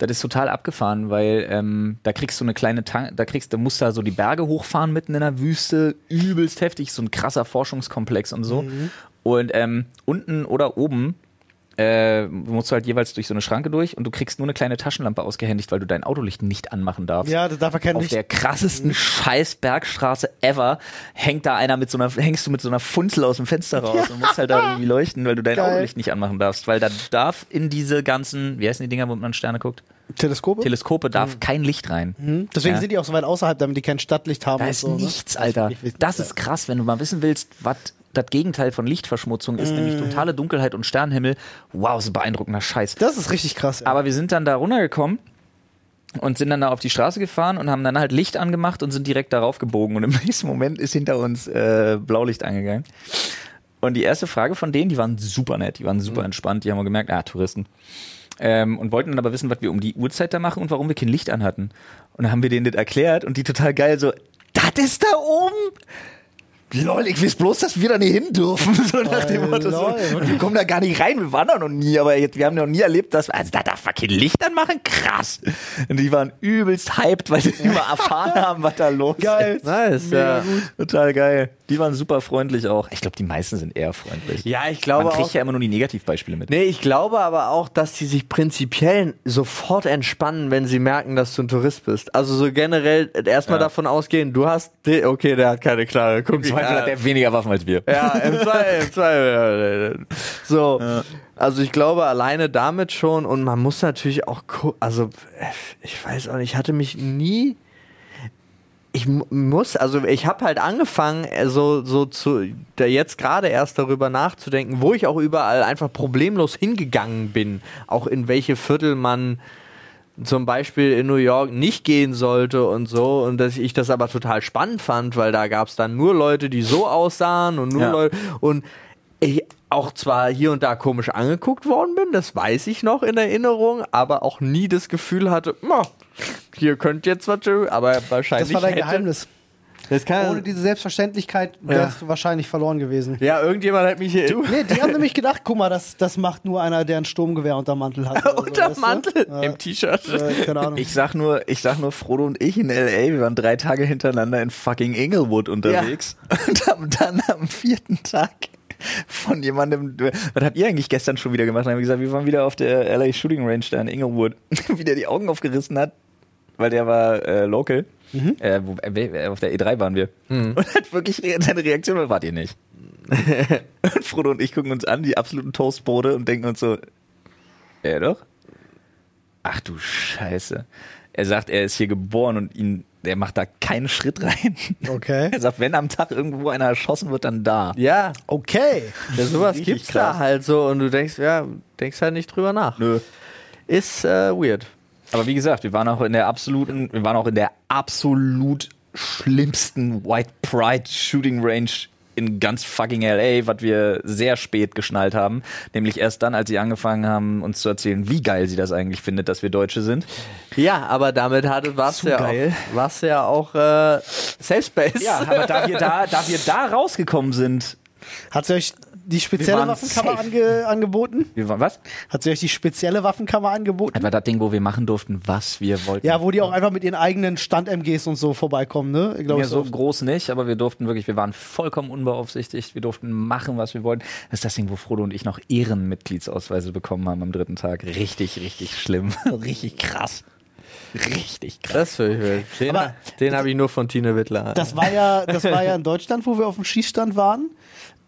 Das ist total abgefahren, weil ähm, da kriegst du eine kleine Tank, da kriegst du musst da so die Berge hochfahren mitten in der Wüste, übelst heftig, so ein krasser Forschungskomplex und so. Und ähm, unten oder oben äh, musst du halt jeweils durch so eine Schranke durch und du kriegst nur eine kleine Taschenlampe ausgehändigt, weil du dein Autolicht nicht anmachen darfst. Ja, das darf er kein Auf Licht. der krassesten scheiß Bergstraße ever hängt da einer mit so einer, hängst du mit so einer Funzel aus dem Fenster raus und musst halt da irgendwie leuchten, weil du dein Geil. Autolicht nicht anmachen darfst, weil da darf in diese ganzen, wie heißen die Dinger, wo man Sterne guckt? Teleskope? Teleskope darf kein Licht rein. Mhm. Deswegen Ja. sind die auch so weit außerhalb, damit die kein Stadtlicht haben. Da ist so, ne? nichts, Alter. wirklich wichtig, Das ja. ist krass, wenn du mal wissen willst, was das Gegenteil von Lichtverschmutzung ist, nämlich totale Dunkelheit und Sternenhimmel. Wow, so beeindruckender Scheiß. Das ist richtig krass. Ja. Aber wir sind dann da runtergekommen und sind dann da auf die Straße gefahren und haben dann halt Licht angemacht und sind direkt darauf gebogen. Und im nächsten Moment ist hinter uns äh, Blaulicht angegangen. Und die erste Frage von denen, die waren super nett, die waren super entspannt, die haben wir gemerkt, ah, Touristen. Ähm, und wollten dann aber wissen, was wir um die Uhrzeit da machen und warum wir kein Licht anhatten. Und dann haben wir denen das erklärt und die total geil so, das ist da oben? Lol, ich weiß bloß, dass wir da nicht hin dürfen. So nach dem Motto. So. wir kommen da gar nicht rein. Wir waren da noch nie, aber jetzt, wir haben noch nie erlebt, dass, also da darf man kein Licht anmachen? Krass. Und die waren übelst hyped, weil sie immer erfahren haben, was da los Geil. ist. Nice, ja. Total geil. Die waren super freundlich auch. Ich glaube, die meisten sind eher freundlich. Ja, ich glaube Man kriegt auch. ja immer nur die Negativbeispiele mit. Nee, ich glaube aber auch, dass die sich prinzipiell sofort entspannen, wenn sie merken, dass du ein Tourist bist. Also so generell erstmal Ja. davon ausgehen, du hast, okay, der hat keine klare Guck, Zweifel hat der weniger Waffen als wir. Ja, im Zweifel, im Zweifel. So. Also ich glaube alleine damit schon und man muss natürlich auch also ich weiß auch nicht, ich hatte mich nie ich mu- muss, also ich habe halt angefangen, äh, so, so zu, da jetzt gerade erst darüber nachzudenken, wo ich auch überall einfach problemlos hingegangen bin, auch in welche Viertel man zum Beispiel in New York nicht gehen sollte und so und dass ich das aber total spannend fand, weil da gab es dann nur Leute, die so aussahen und nur Ja. Leute und ich auch zwar hier und da komisch angeguckt worden bin, das weiß ich noch in Erinnerung, aber auch nie das Gefühl hatte, "Ma, hier könnte jetzt was, schön", aber wahrscheinlich Das war dein hätte, Geheimnis. Das kann, Ohne diese Selbstverständlichkeit wärst du wahrscheinlich verloren gewesen. ja, irgendjemand hat mich hier Nee, die haben nämlich gedacht, guck mal, das, das macht nur einer, der ein Sturmgewehr unter Mantel hat. so, unter weißt du? Mantel Ja. im T-Shirt. Äh, keine Ahnung. Ich sag nur, ich sag nur, Frodo und ich in L.A., wir waren drei Tage hintereinander in fucking Inglewood unterwegs und haben dann am vierten Tag von jemandem, was habt ihr eigentlich gestern schon wieder gemacht? Dann haben wir gesagt, wir waren wieder auf der L.A. Shooting Range da in Inglewood, wie der die Augen aufgerissen hat, weil der war äh, local. Äh, wo, äh, auf der E3 waren wir. Und hat wirklich seine Reaktion, war, wart ihr nicht? und Frodo und ich gucken uns an, die absoluten Toastbrote und denken uns so, ja doch. Ach du Scheiße. Er sagt, er ist hier geboren und ihn, er macht da keinen Schritt rein. Okay. Er sagt, wenn am Tag irgendwo einer erschossen wird, dann da. Ja, Okay. ja, sowas gibt's da krass. halt so und du denkst, ja, denkst halt nicht drüber nach. Nö. Ist äh, weird. Aber wie gesagt, wir waren auch in der absoluten, wir waren auch in der absolut schlimmsten White Pride Shooting Range in ganz fucking LA, was wir sehr spät geschnallt haben. Nämlich erst dann, als sie angefangen haben, uns zu erzählen, wie geil sie das eigentlich findet, dass wir Deutsche sind. Ja, aber damit hatte war's Zu ja geil. auch, war's ja auch äh, Safe Space. Ja, aber da wir da, da wir da rausgekommen sind, Hat sie euch die spezielle Waffenkammer ange angeboten? wir waren was? Hat sie euch die spezielle Waffenkammer angeboten? Das war das Ding, wo wir machen durften, was wir wollten. Ja, wo die auch einfach mit ihren eigenen Stand-MGs und so vorbeikommen, ne? Ich glaube, Ja, so so. groß nicht, aber wir durften wirklich, wir waren vollkommen unbeaufsichtigt, wir durften machen, was wir wollten. Das ist das Ding, wo Frodo und ich noch Ehrenmitgliedsausweise bekommen haben am dritten Tag. Richtig, richtig schlimm. richtig krass. Richtig krass. Das ich. Den, Aber- den habe ich nur von Tine Wittler. Das war ja, das war ja in Deutschland, wo wir auf dem Schießstand waren.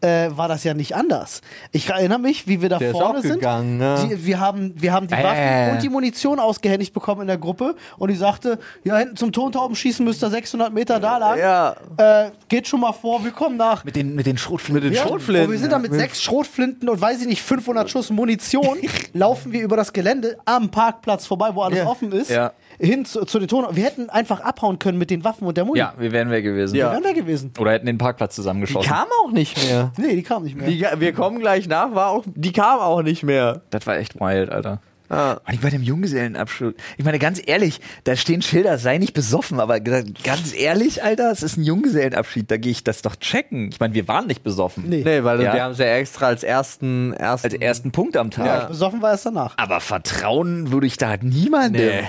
Äh, war das ja nicht anders. Ich erinnere mich, wie wir da Der ist vorne auch sind. gegangen, ne? Die, wir haben, wir haben die Ja, Waffen ja, ja, ja. und die Munition ausgehändigt bekommen in der Gruppe und die sagte, ja, hinten zum Tontaubenschießen müsst ihr 600 Meter da lang. Ja. Äh, geht schon mal vor, wir kommen nach. Mit den, mit den Schrotflinten. Mit den Ja, Schrotflinten. und wir sind da mit sechs Schrotflinten und weiß ich nicht, 500 Schuss Munition, laufen wir über das Gelände am Parkplatz vorbei, wo alles Ja. offen ist, Ja. Hin zu, zu den Ton. Wir hätten einfach abhauen können mit den Waffen und der Muni. Ja, wir wären weg gewesen. Ja. Wir wären da gewesen. Oder hätten den Parkplatz Die zusammengeschossen. kam auch nicht mehr. Nee, die kam nicht mehr. Die, wir kommen gleich nach, war auch, die kam auch nicht mehr. Das war echt wild, Alter. Ah. Und ich bei dem Junggesellenabschied. Ich meine, ganz ehrlich, da stehen Schilder, sei nicht besoffen, aber ganz ehrlich, Alter, es ist ein Junggesellenabschied, da gehe ich das doch checken. Ich meine, wir waren nicht besoffen. Nee. Nee, weil Ja. wir haben es ja extra als ersten, ersten Als ersten Punkt am Tag. Ja. Besoffen war erst danach. Aber vertrauen würde ich da niemandem. Nee.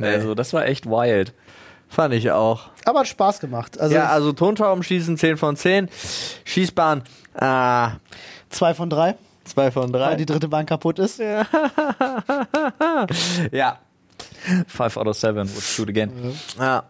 Also, das war echt wild. fand ich auch. Aber hat Spaß gemacht. Also, ja, also Tontaubenschießen 10 von 10. Schießbahn ah, zwei von drei, 2 von weil 3. die dritte Bahn kaputt ist. Ja. Five out of seven would shoot again. ja.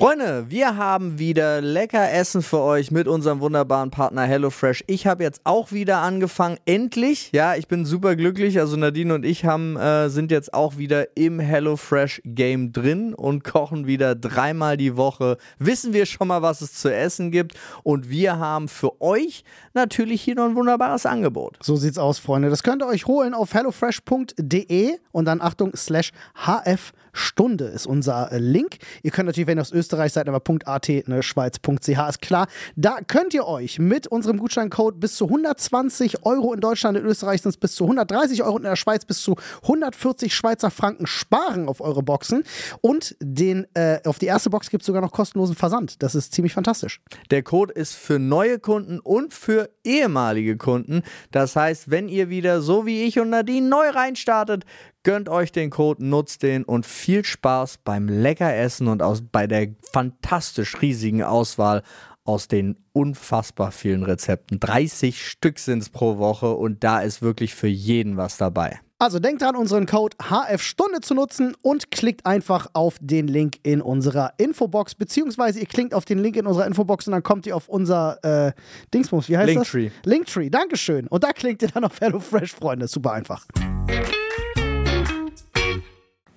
Freunde, wir haben wieder lecker Essen für euch mit unserem wunderbaren Partner HelloFresh. Ich habe jetzt auch wieder angefangen, endlich. Ja, ich bin super glücklich. Also Nadine und ich haben, äh, sind jetzt auch wieder im HelloFresh Game drin und kochen wieder dreimal die Woche. Wissen wir schon mal, was es zu essen gibt. Und wir haben für euch natürlich hier noch ein wunderbares Angebot. So sieht's aus, Freunde. Das könnt ihr euch holen auf hellofresh.de und dann Achtung, slash HF Stunde ist unser äh, Link. Ihr könnt natürlich, wenn ihr aus Österreich seid, aber .at, ne, schweiz.ch ist klar. Da könnt ihr euch mit unserem Gutscheincode bis zu 120 Euro in Deutschland, in Österreich sind es bis zu 130 Euro und in der Schweiz bis zu 140 Schweizer Franken sparen auf eure Boxen. Und den, äh, auf die erste Box gibt es sogar noch kostenlosen Versand. Das ist ziemlich fantastisch. Der Code ist für neue Kunden und für ehemalige Kunden. Das heißt, wenn ihr wieder so wie ich und Nadine neu reinstartet, gönnt euch den Code, nutzt den und viel Spaß beim lecker Essen und aus, bei der fantastisch riesigen Auswahl aus den unfassbar vielen Rezepten. 30 Stück sind es pro Woche und da ist wirklich für jeden was dabei. Also denkt dran, unseren Code HF-Stunde zu nutzen und klickt einfach auf den Link in unserer Infobox, beziehungsweise ihr klickt auf den Link in unserer Infobox und dann kommt ihr auf unser äh, Dingsbums, wie heißt Linktree. das? Linktree, Dankeschön. Und da klickt ihr dann auf HelloFresh, Freunde. Super einfach.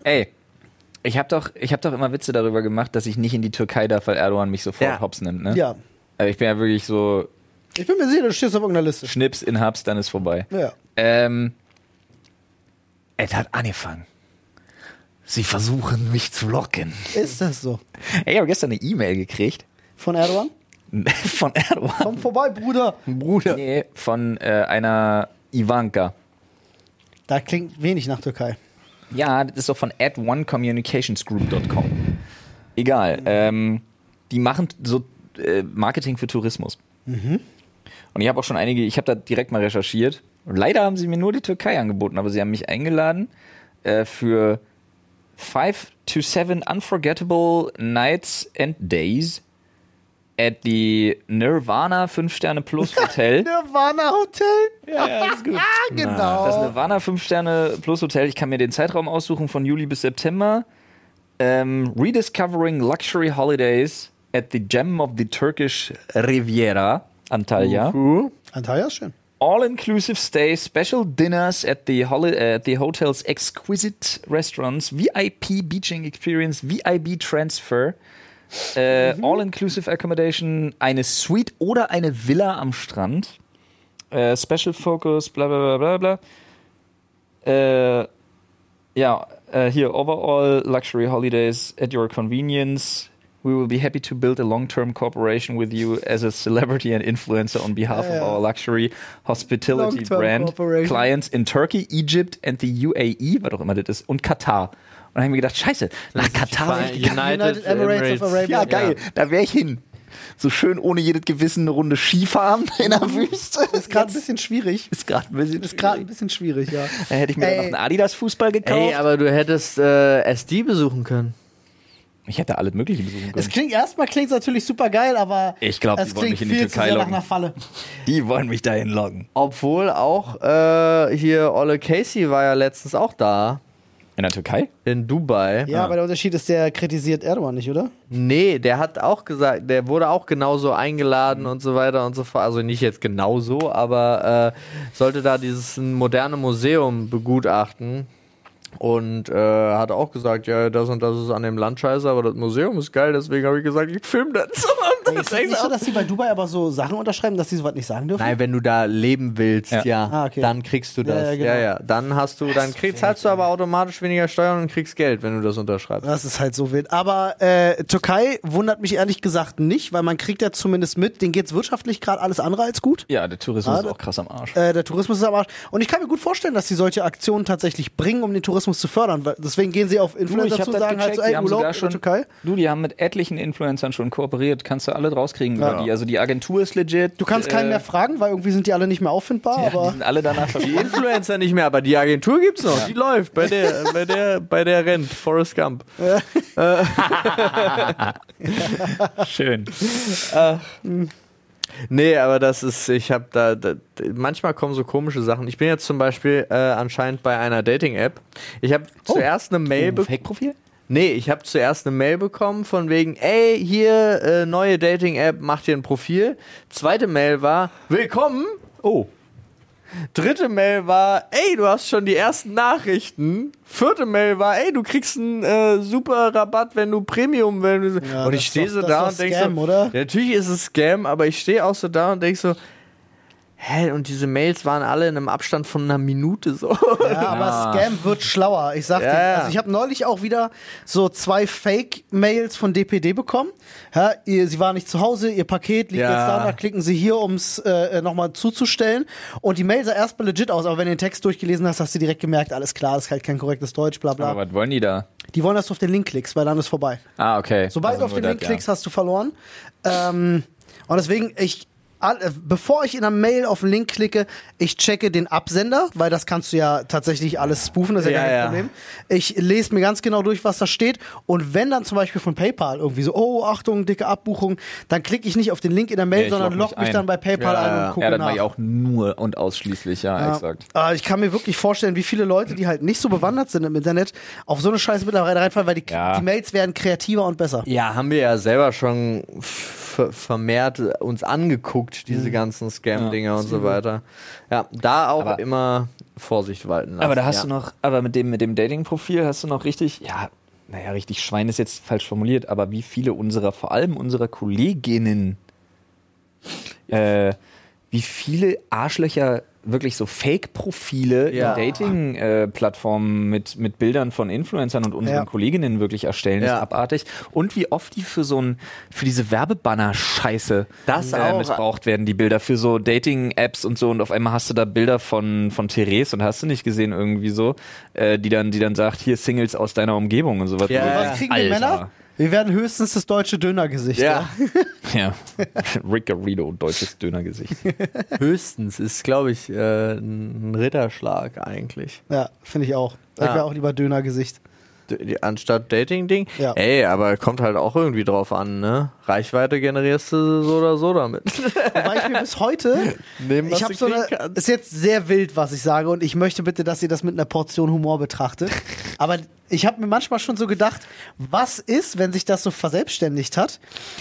Ey, ich habe doch, ich hab doch immer Witze darüber gemacht, dass ich nicht in die Türkei darf, weil Erdogan mich sofort Ja. hops nimmt. Ne? Ja. Also ich bin ja wirklich so Ich bin mir sicher, du stehst auf irgendeiner Liste. Schnips in Hubs, dann ist vorbei. Ja. Ähm, es hat angefangen. Sie versuchen mich zu locken. Ist das so? Ey, ich habe gestern eine E-Mail gekriegt Von Erdogan? von Erdogan. Komm vorbei, Bruder. Bruder. Nee, von äh, einer Ivanka. Da klingt wenig nach Türkei. Ja, das ist doch von at onecommunicationsgroup.com. Egal. Ähm, die machen so äh, Marketing für Tourismus. Und ich habe auch schon einige, ich habe da direkt mal recherchiert. Und leider haben sie mir nur die Türkei angeboten, aber sie haben mich eingeladen äh, für five to seven unforgettable nights and days at the Nirvana 5 Sterne Plus Hotel. Nirvana Hotel? ja, ja, ist gut. Ah, genau. Das Nirvana 5 Sterne Plus Hotel. Ich kann mir den Zeitraum aussuchen von Juli bis September. Ähm, Rediscovering Luxury Holidays at the Gem of the Turkish Riviera, Antalya. Uh, Antalya ist schön. All-inclusive stay, special dinners at the, at the hotel's exquisite restaurants, VIP beaching experience, VIB transfer, äh, all-inclusive accommodation, eine Suite oder eine Villa am Strand, äh, special focus, bla bla bla bla bla. Äh, ja, äh, hier, overall luxury holidays at your convenience. We will be happy to build a long-term cooperation with you as a celebrity and influencer on behalf ja. of our luxury hospitality brand. Clients in Turkey, Egypt and the UAE, was auch immer das ist, und Katar. Und dann habe ich mir gedacht, scheiße, nach Katar gegangen. United Emirates of Arabia. Ja, geil, da wäre ich hin. So schön ohne jedes Gewissen eine Runde Skifahren in der Wüste. Ist gerade ein bisschen schwierig. Ist gerade ein bisschen Ist gerade ein bisschen schwierig, ja. Da hätte ich mir noch einen Adidas-Fußball gekauft. Ey, aber du hättest äh, SD besuchen können. ich hätte alles Mögliche besuchen Es können. klingt erstmal klingt natürlich super geil, aber Ich glaub, die es wollen mich in die Türkei nach locken. einer Falle. Die wollen mich dahin loggen. Obwohl auch äh, hier Olle Casey war ja letztens auch da. In der Türkei? In Dubai. Ja, aber der Unterschied ist, der kritisiert Erdogan nicht, oder? Nee, der hat auch gesagt, der wurde auch genauso eingeladen und so weiter und so fort. Also nicht jetzt genauso, aber äh, sollte da dieses moderne Museum begutachten. Und äh, hat auch gesagt, ja, das und das ist an dem Land scheiße, aber das Museum ist geil, deswegen habe ich gesagt, ich film das. Ey, ist das nicht so, dass die bei Dubai aber so Sachen unterschreiben, dass die sowas nicht sagen dürfen? Nein, wenn du da leben willst, ja, Ja. Ah, okay. dann kriegst du Ja, das. ja, Ja, genau. ja, Dann hast du, dann kriegst, zahlst du aber automatisch weniger Steuern und kriegst Geld, wenn du das unterschreibst. Das ist halt so wild. Aber äh, Türkei wundert mich ehrlich gesagt nicht, weil man kriegt ja zumindest mit, denen geht's wirtschaftlich gerade alles andere als gut. Ja, der Tourismus Ah, ist auch krass am Arsch. Äh, der Tourismus ist am Arsch. Und ich kann mir gut vorstellen, dass sie solche Aktionen tatsächlich bringen, um den Tourismus zu fördern. Weil deswegen gehen sie auf Influencer hab zu das sagen halt so, gecheckt, die ey, haben Urlaub in schon, der Türkei. Du, die haben mit etlichen Influencern schon kooperiert. Kannst du alle rauskriegen über Ja. die. Also die Agentur ist legit. Du kannst keinen äh, mehr fragen, weil irgendwie sind die alle nicht mehr auffindbar, Ja, die aber sind alle danach Die. Influencer nicht mehr, aber die Agentur gibt's noch. Die läuft bei der, bei der, bei der rennt. Forrest Gump. Schön. Nee, aber das ist, ich habe da, da, manchmal kommen so komische Sachen. Ich bin jetzt zum Beispiel äh, anscheinend bei einer Dating-App. Ich habe zuerst eine Mail bekommen. Fake-Profil? Nee, ich habe zuerst eine Mail bekommen von wegen, ey, hier, äh, neue Dating-App, mach dir ein Profil. Zweite Mail war, willkommen. Oh. Dritte Mail war, ey, du hast schon die ersten Nachrichten. Vierte Mail war, ey, du kriegst einen äh, super Rabatt, wenn du Premium, du Ja, und ich stehe so da und denke Scam, so, oder? Ja, natürlich ist es Scam, aber ich stehe auch so da und denke so, hä, und diese Mails waren alle in einem Abstand von einer Minute so. Ja, aber Scam wird schlauer. Ich sag Ja, dir, ja. also ich habe neulich auch wieder so zwei Fake-Mails von DPD bekommen. Ja, ihr, sie war nicht zu Hause, ihr Paket liegt Ja. jetzt da, da klicken sie hier, um es äh, nochmal zuzustellen. Und die Mail sah erstmal legit aus, aber wenn du den Text durchgelesen hast, hast du direkt gemerkt, alles klar, das ist halt kein korrektes Deutsch, bla bla. Aber was wollen die da? Die wollen, dass du auf den Link klickst, weil dann ist vorbei. Ah, okay. Sobald Also du auf den Link das, klickst, hast du verloren. Ähm, und deswegen, ich, bevor ich in einer Mail auf den Link klicke, ich checke den Absender, weil das kannst du ja tatsächlich alles spoofen, das ist ja, Ja, kein ja. Problem. Ich lese mir ganz genau durch, was da steht. Und wenn dann zum Beispiel von PayPal irgendwie so, oh, Achtung, dicke Abbuchung, dann klicke ich nicht auf den Link in der Mail, Ja, sondern log mich mich dann bei PayPal ein und gucke Ja, das nach. mache ich auch nur und ausschließlich, ja, exakt. Äh, ich kann mir wirklich vorstellen, wie viele Leute, die halt nicht so bewandert sind im Internet, auf so eine Scheiße mittlerweile reinfallen, weil die, die Mails werden kreativer und besser. Ja, haben wir ja selber schon f- vermehrt uns angeguckt, diese ganzen Scam-Dinger und so weiter. Ja, da auch Aber- immer Vorsicht walten lassen. Aber da hast ja. du noch, aber mit dem, mit dem Dating-Profil hast du noch richtig, ja, naja, richtig Schwein ist jetzt falsch formuliert, aber wie viele unserer, vor allem unserer Kolleginnen, äh, wie viele Arschlöcher wirklich so Fake-Profile Ja. in Dating-Plattformen mit, mit Bildern von Influencern und unseren Ja. Kolleginnen wirklich erstellen, Ja. ist abartig. Und wie oft die für so ein, für diese Werbebanner-Scheiße äh, auch. missbraucht werden, die Bilder für so Dating-Apps und so und auf einmal hast du da Bilder von, von Therese und hast du nicht gesehen irgendwie so, äh, die dann, die dann sagt, hier Singles aus deiner Umgebung und sowas. Ja, Und ja. Was kriegen die Männer? Wir werden höchstens das deutsche Dönergesicht. Ja, Ja. Rick Garrido, deutsches Dönergesicht. höchstens ist, glaube ich, äh, ein Ritterschlag eigentlich. Ja, finde ich auch. Ich wäre auch lieber Dönergesicht. Anstatt Dating-Ding. Ja. Ey, aber kommt halt auch irgendwie drauf an, ne? Reichweite generierst du so oder so damit. Wobei ich mir bis heute, Nehmen, ich habe so eine, kannst. ist jetzt sehr wild, was ich sage und ich möchte bitte, dass ihr das mit einer Portion Humor betrachtet. Aber ich habe mir manchmal schon so gedacht, was ist, wenn sich das so verselbstständigt hat?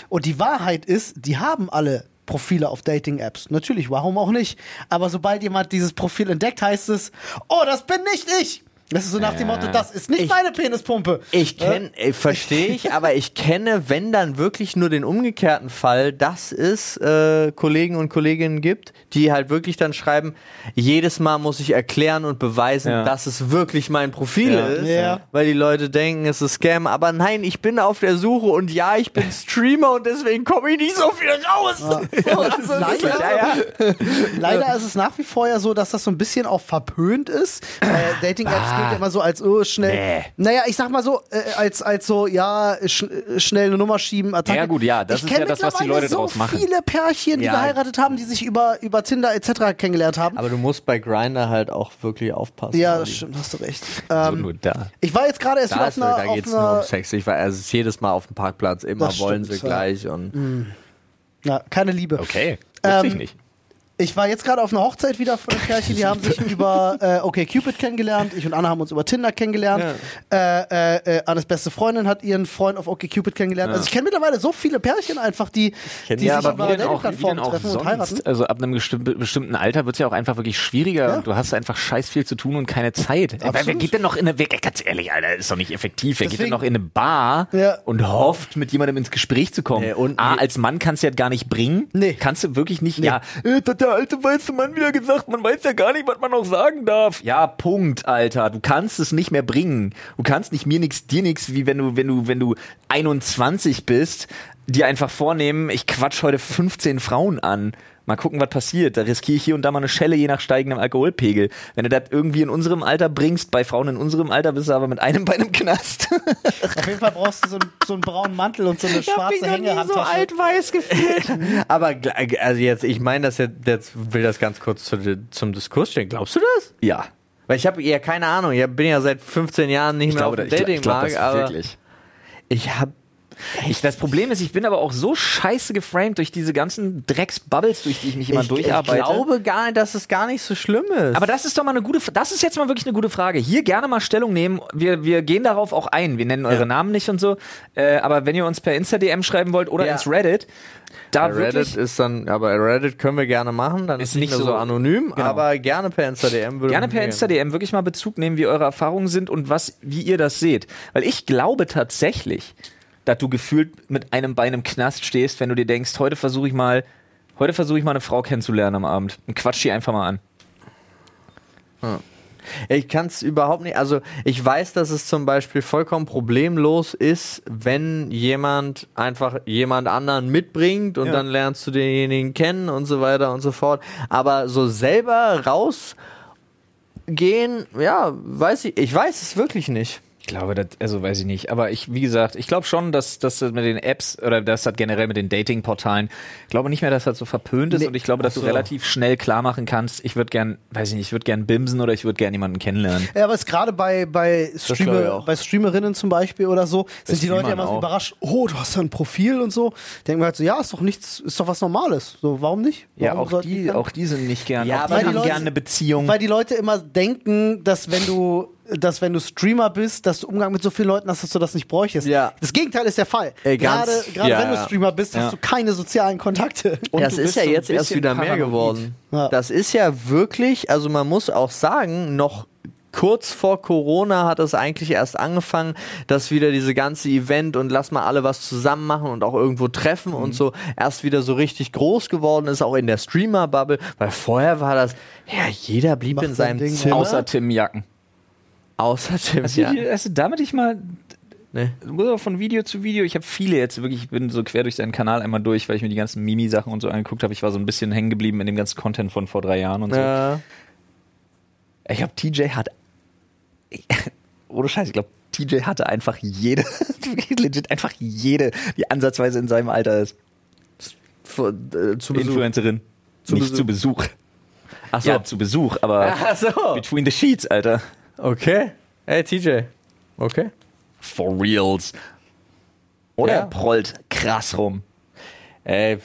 Und die Wahrheit ist, die haben alle Profile auf Dating-Apps. Natürlich, warum auch nicht? Aber sobald jemand dieses Profil entdeckt, heißt es, oh, das bin nicht ich. Das ist so nach dem Motto, das ist nicht Ich- meine Penispumpe. Ich kenne, verstehe ich, aber ich kenne, wenn dann wirklich nur den umgekehrten Fall, dass es äh, Kollegen und Kolleginnen gibt, die halt wirklich dann schreiben, jedes Mal muss ich erklären und beweisen, Ja. dass es wirklich mein Profil Ja. ist, Ja. weil die Leute denken, es ist Scam, aber nein, ich bin auf der Suche und ja, ich bin Streamer und deswegen komme ich nicht so viel raus. Ist leider, Ja, ja. Leider ist es nach wie vor ja so, dass das so ein bisschen auch verpönt ist. Weil Dating-Apps gilt ja immer so als oh, schnell. Nee. Naja, ich sag mal so, äh, als, als so, ja, sch schnell eine Nummer schieben, Attacke. Ja, gut, ja, das ich ist ja das, was die Leute draus so machen. viele Pärchen, die Ja. geheiratet haben, die sich über, über Tinder etc. kennengelernt haben. Aber du musst bei Grinder halt auch wirklich aufpassen. ja, das stimmt, hast du recht. So Ähm, nur da. ich war jetzt gerade erst Da, wieder auf einer, da auf geht es nur um einer Sex. Ich war, also es ist jedes Mal auf dem Parkplatz, immer Das wollen stimmt, sie ja. gleich und na, keine Liebe. Okay, wusste ich Ähm, nicht. Ich war jetzt gerade auf einer Hochzeit wieder von einem Pärchen, die haben sich über äh, okay Cupid kennengelernt. Ich und Anna haben uns über Tinder kennengelernt. Äh, äh, äh, Annes beste Freundin hat ihren Freund auf okay Cupid kennengelernt. Also ich kenne mittlerweile so viele Pärchen einfach, die, die ja, sich aber über Dating-Plattformen auch treffen und sonst? heiraten. Also ab einem bestimmten, Alter wird es ja auch einfach wirklich schwieriger Ja. und du hast einfach scheiß viel zu tun und keine Zeit. Wer, wer Absolut. geht denn noch in eine, wer, ganz ehrlich, Alter, ist doch nicht effektiv. Wer geht denn Deswegen- noch in eine Bar Ja. und hofft, mit jemandem ins Gespräch zu kommen? Nee, und- A, nee. als Mann kannst du ja gar nicht bringen. Nee. Kannst du wirklich nicht, ja, äh, alte weiße Mann wieder gesagt, man weiß ja gar nicht, was man noch sagen darf. Ja, Punkt, Alter. Du kannst es nicht mehr bringen. Du kannst nicht mir nix, dir nix, wie wenn du, wenn du, wenn du 21 bist, dir einfach vornehmen, ich quatsch heute 15 Frauen an. Mal gucken, was passiert. Da riskiere ich hier und da mal eine Schelle, je nach steigendem Alkoholpegel. Wenn du das irgendwie in unserem Alter bringst, bei Frauen in unserem Alter bist du aber mit einem Bein im Knast. Auf jeden Fall brauchst du so, einen- so einen braunen Mantel und so eine schwarze Hängehandtasche. weiß gefühlt. Aber gl- also jetzt, ich meine das jetzt, jetzt will das ganz kurz zu, zum Diskurs stellen. Glaubst du das? ja. Weil ich habe ja keine Ahnung. Ich bin ja seit 15 Jahren nicht Ich mehr glaube, auf dem ich, gla- ich glaube Datingmarkt, das aber wirklich. ich habe Ich, das Problem ist, ich bin aber auch so scheiße geframed durch diese ganzen Drecksbubbles, durch die ich mich immer ich, durcharbeite. Ich glaube gar nicht, dass es gar nicht so schlimm ist. aber das ist doch mal eine gute, das ist jetzt mal wirklich eine gute Frage. Hier gerne mal Stellung nehmen. Wir, wir gehen darauf auch ein. Wir nennen eure Ja. Namen nicht und so. Äh, aber wenn ihr uns per Insta-DM schreiben wollt oder Ja. ins Reddit, da Reddit wirklich ist dann, aber Reddit können wir gerne machen, dann ist, Ist nicht mehr so, so- anonym, genau. aber gerne per Insta-DM würde Gerne per. Insta-DM wirklich mal Bezug nehmen, wie eure Erfahrungen sind und was, wie ihr das seht. Weil ich glaube tatsächlich, dass du gefühlt mit einem Bein im Knast stehst, wenn du dir denkst, heute versuche ich mal, heute versuche ich mal eine Frau kennenzulernen am Abend. Und quatsch die einfach mal an. Ich kann es überhaupt nicht. Also ich weiß, dass es zum Beispiel vollkommen problemlos ist, wenn jemand einfach jemand anderen mitbringt und Ja. dann lernst du denjenigen kennen und so weiter und so fort. Aber so selber rausgehen, ja, weiß ich. Ich weiß es wirklich nicht. Ich glaube, das, also weiß ich nicht. Aber ich, wie gesagt, ich glaube schon, dass dass das mit den Apps oder dass das generell mit den Dating-Portalen, ich glaube nicht mehr, dass das so verpönt ist Nee. und ich glaube, dass so. du relativ schnell klar machen kannst, ich würde gern, weiß ich nicht, ich würde gern bimsen oder ich würde gern jemanden kennenlernen. Ja, aber es gerade bei, bei, Streamer, auch. bei Streamerinnen zum Beispiel oder so, sind die Leute ja immer so auch. überrascht, oh, du hast ja ein Profil und so. Denken wir halt so, ja, ist doch nichts, ist doch was Normales. So, warum nicht? Ja, Warum auch sollten die, auch die sind nicht gern. Ja, auch aber die haben Leute- gerne eine Beziehung. Weil die Leute immer denken, dass wenn du, dass wenn du Streamer bist, dass du Umgang mit so vielen Leuten hast, dass du das nicht bräuchtest. Ja. Das Gegenteil ist der Fall. Ey, ganz- gerade gerade ja, wenn du ja. Streamer bist, Ja. hast du keine sozialen Kontakte. Und das ist ja jetzt erst wieder mehr geworden. Ja. Das ist ja wirklich, also man muss auch sagen, noch kurz vor Corona hat es eigentlich erst angefangen, dass wieder diese ganze Event und lass mal alle was zusammen machen und auch irgendwo treffen Mhm. und so erst wieder so richtig groß geworden ist, auch in der Streamer-Bubble, weil vorher war das, ja, jeder blieb Macht in sein seinem Ding, Zimmer. Außer Tim Jacken. Außer Tim, Hast, ja. du, hast du damit ich mal Nee. von Video zu Video, ich habe viele jetzt wirklich, ich bin so quer durch seinen Kanal einmal durch, weil ich mir die ganzen Mimi-Sachen und so angeguckt habe. Ich war so ein bisschen hängen geblieben in dem ganzen Content von vor drei Jahren und so. Ja. Ich glaube, TJ hat. Ohne Scheiß, ich glaube, TJ hatte einfach jede, legit einfach jede, die ansatzweise in seinem Alter ist. Vor- äh, zu Besuch. Influencerin. Zu Nicht Besuch. zu Besuch. Ach so. Ja, zu Besuch, aber Ach so. between the sheets, Alter. Okay. Hey, TJ. Okay. For reals. Oder Ja. er prollt krass rum. Ey.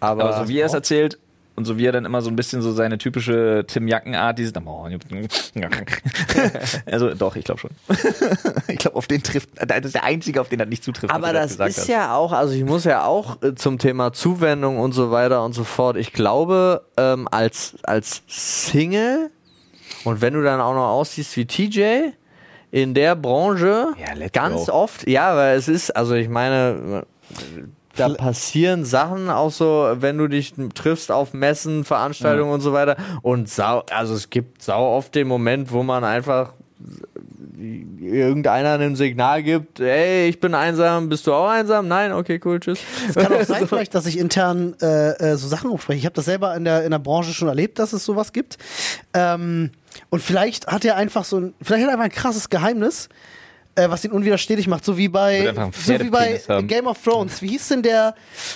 Aber, Aber so wie er es erzählt und so wie er dann immer so ein bisschen so seine typische Tim Jacken-Art, dieses. also doch, ich glaube schon. ich glaube, auf den trifft. Das ist der einzige, auf den das nicht zutrifft. Aber das gesagt ist hast. ja auch, also ich muss ja auch äh, zum Thema Zuwendung und so weiter und so fort. Ich glaube, ähm, als, als Single und wenn du dann auch noch aussiehst wie TJ in der Branche, Ja, ganz go. oft, ja, weil es ist, also ich meine, da passieren Sachen auch so, wenn du dich triffst auf Messen, Veranstaltungen und so weiter. Und sau, also es gibt sau oft den Moment, wo man einfach irgendeiner ein Signal gibt, hey, ich bin einsam, bist du auch einsam? Nein, okay, cool, tschüss. Es kann auch sein, vielleicht, dass ich intern äh, äh, so Sachen umspreche. Ich habe das selber in der, in der Branche schon erlebt, dass es sowas gibt. Ähm, und vielleicht hat er einfach so ein, vielleicht hat er einfach ein krasses Geheimnis, äh, was ihn unwiderstehlich macht, so wie bei, so wie bei haben. Game of Thrones. Wie hieß denn der,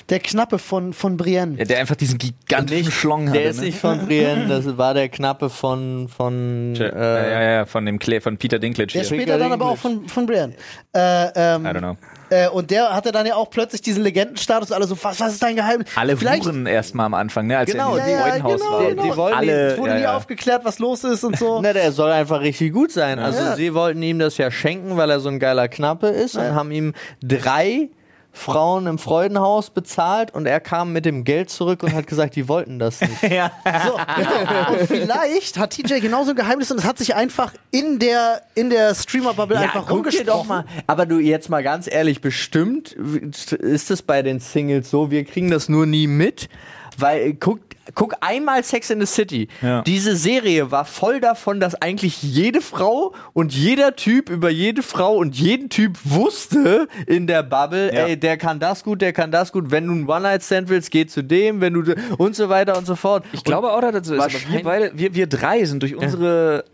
der Knappe von, von Brienne? Ja, der einfach diesen gigantischen Schlong hatte. Der ist ne? nicht von Brienne, das war der Knappe von, von Ja, äh, ja, ja, von dem Clay, von Peter Dinklage Der hier. später dann aber auch von, von Brienne. Äh, ähm, I don't know. Äh, und der hatte dann ja auch plötzlich diesen Legendenstatus. Alle so, was, was ist dein Geheimnis? Alle Vielleicht, Huren erstmal am Anfang, ne? Als Genau, er in die- ja, Freudenhaus genau, war. Die- genau. die wollen alle, Es wurde ja, nie ja. aufgeklärt, was los ist und so. Na, der soll einfach richtig gut sein. Also Ja. sie wollten ihm das ja schenken, weil er so ein geiler Knappe ist und haben ihm drei Frauen im Freudenhaus bezahlt und er kam mit dem Geld zurück und hat gesagt, die wollten das nicht. ja. So, genau. Und vielleicht hat TJ genauso ein Geheimnis und es hat sich einfach in der, in der Streamer-Bubble einfach guck dir rumgesprochen. doch mal. Aber du jetzt mal ganz ehrlich, bestimmt ist es bei den Singles so, wir kriegen das nur nie mit, weil äh, guck, guck einmal Sex in the City. Ja. Diese Serie war voll davon, dass eigentlich jede Frau und jeder Typ über jede Frau und jeden Typ wusste in der Bubble, Ja. ey, der kann das gut, der kann das gut. Wenn du einen One-Night-Stand willst, geh zu dem, wenn du und so weiter und so fort. Ich glaube auch, dass das so ist. Wir beide, wir, wir drei sind durch unsere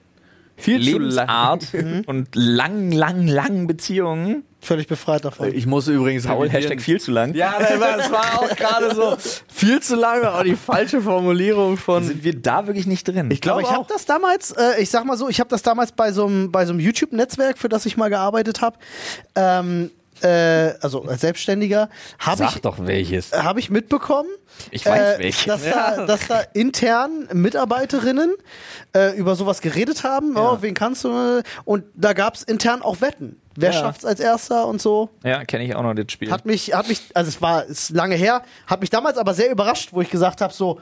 viel zu lang. Lebensart und lang, lang, lang Beziehungen. Völlig befreit davon. Ich muss übrigens Paul, revidieren. Hashtag viel zu lang. Ja, das war, das war auch gerade so viel zu lange, auch die falsche Formulierung von. Sind wir da wirklich nicht drin? Ich glaube Aber ich habe das damals, äh, ich sag mal so, ich habe das damals bei so einem bei so einem YouTube-Netzwerk, für das ich mal gearbeitet habe, ähm, äh, also als Selbstständiger, habe ich, doch welches. habe ich mitbekommen, Ich weiß äh, welche. dass, da, dass da intern Mitarbeiterinnen äh, über sowas geredet haben. Oh, wen kannst du? Und da gab es intern auch Wetten. Wer Ja. schafft's als erster und so? Ja, kenne ich auch noch das Spiel. Hat mich, hat mich, also es war ist lange her, hat mich damals aber sehr überrascht, wo ich gesagt habe, so,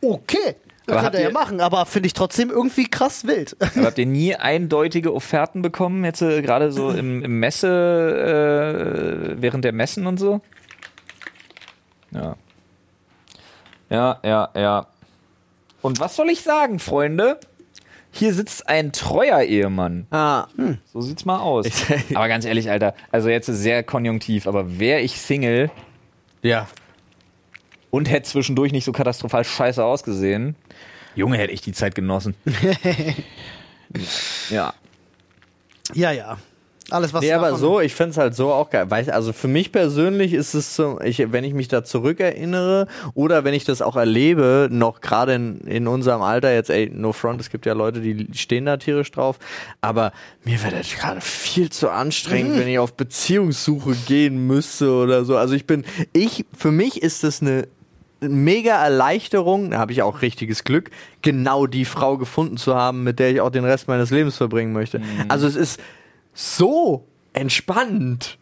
okay, Aber könnt habt ihr ja machen, aber finde ich trotzdem irgendwie krass wild. Aber habt ihr nie eindeutige Offerten bekommen, jetzt äh, gerade so im, im Messe, äh, während der Messen und so? Ja. Ja, ja, ja. Und was soll ich sagen, Freunde? Hier sitzt ein treuer Ehemann. Ah, So sieht's mal aus. Aber ganz ehrlich, Alter, also jetzt ist sehr konjunktiv, aber wäre ich Single ja. Und hätte zwischendurch nicht so katastrophal scheiße ausgesehen, Junge, hätte ich die Zeit genossen. ja. Ja, ja. Alles, was Nee, aber so, ich find's halt so auch geil. Weißt, also für mich persönlich ist es so, ich, wenn ich mich da zurückerinnere oder wenn ich das auch erlebe, noch gerade in, in unserem Alter, jetzt, ey, no front, es gibt ja Leute, die stehen da tierisch drauf, aber mir wäre das gerade viel zu anstrengend, wenn ich auf Beziehungssuche gehen müsste oder so. Also ich bin, ich, für mich ist das eine mega Erleichterung, da habe ich auch richtiges Glück, genau die Frau gefunden zu haben, mit der ich auch den Rest meines Lebens verbringen möchte. Also es ist so entspannt,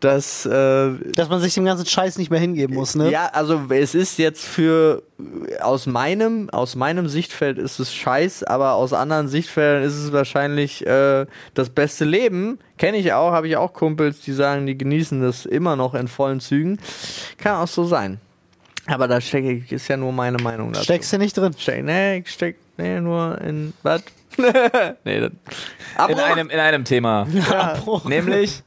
dass äh, dass man sich dem ganzen Scheiß nicht mehr hingeben muss, ne? ja, also es ist jetzt für aus meinem aus meinem Sichtfeld ist es scheiß, aber aus anderen Sichtfeldern ist es wahrscheinlich äh, das beste Leben. Kenne ich auch, habe ich auch Kumpels, die sagen, die genießen das immer noch in vollen Zügen. Kann auch so sein. Aber da stecke ich, ist ja nur meine Meinung dazu. Steckst du nicht drin? Steck, nee, ich steck, nee, nur in, was? nee, das, In einem, in einem Thema. Nämlich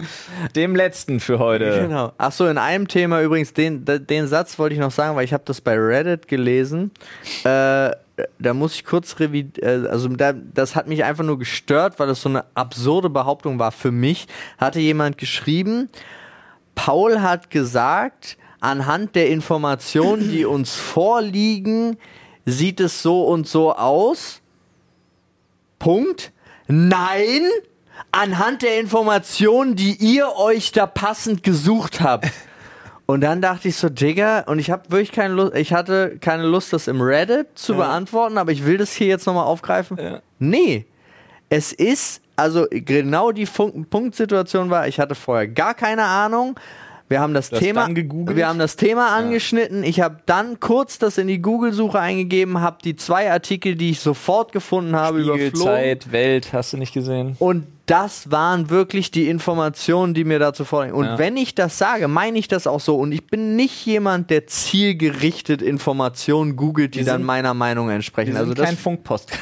dem letzten für heute. Genau. Ach so, in einem Thema übrigens, den, den- den Satz wollte ich noch sagen, weil ich habe das bei Reddit gelesen. Äh, da muss ich kurz revidieren, also da, das hat mich einfach nur gestört, weil das so eine absurde Behauptung war. Für mich hatte jemand geschrieben, Paul hat gesagt, anhand der Informationen, die uns vorliegen, sieht es so und so aus. Punkt. Nein, anhand der Informationen, die ihr euch da passend gesucht habt. Und dann dachte ich so, Digga, und ich habe wirklich keine Lust, ich hatte keine Lust, das im Reddit zu beantworten, aber ich will das hier jetzt nochmal aufgreifen. Ja. Nee, es ist, also genau die Fun Punktsituation war, ich hatte vorher gar keine Ahnung. Wir haben das Du hast Thema, wir haben das Thema angeschnitten. Ich habe dann kurz das in die Google-Suche eingegeben, habe die zwei Artikel, die ich sofort gefunden habe, überflogen. Zeit, Welt, hast du nicht gesehen? Und das waren wirklich die Informationen, die mir dazu vorliegen. Und Ja. wenn ich das sage, meine ich das auch so. Und ich bin nicht jemand, der zielgerichtet Informationen googelt, die Wir dann sind- meiner Meinung entsprechen. Wir Also sind das kein Funkpost.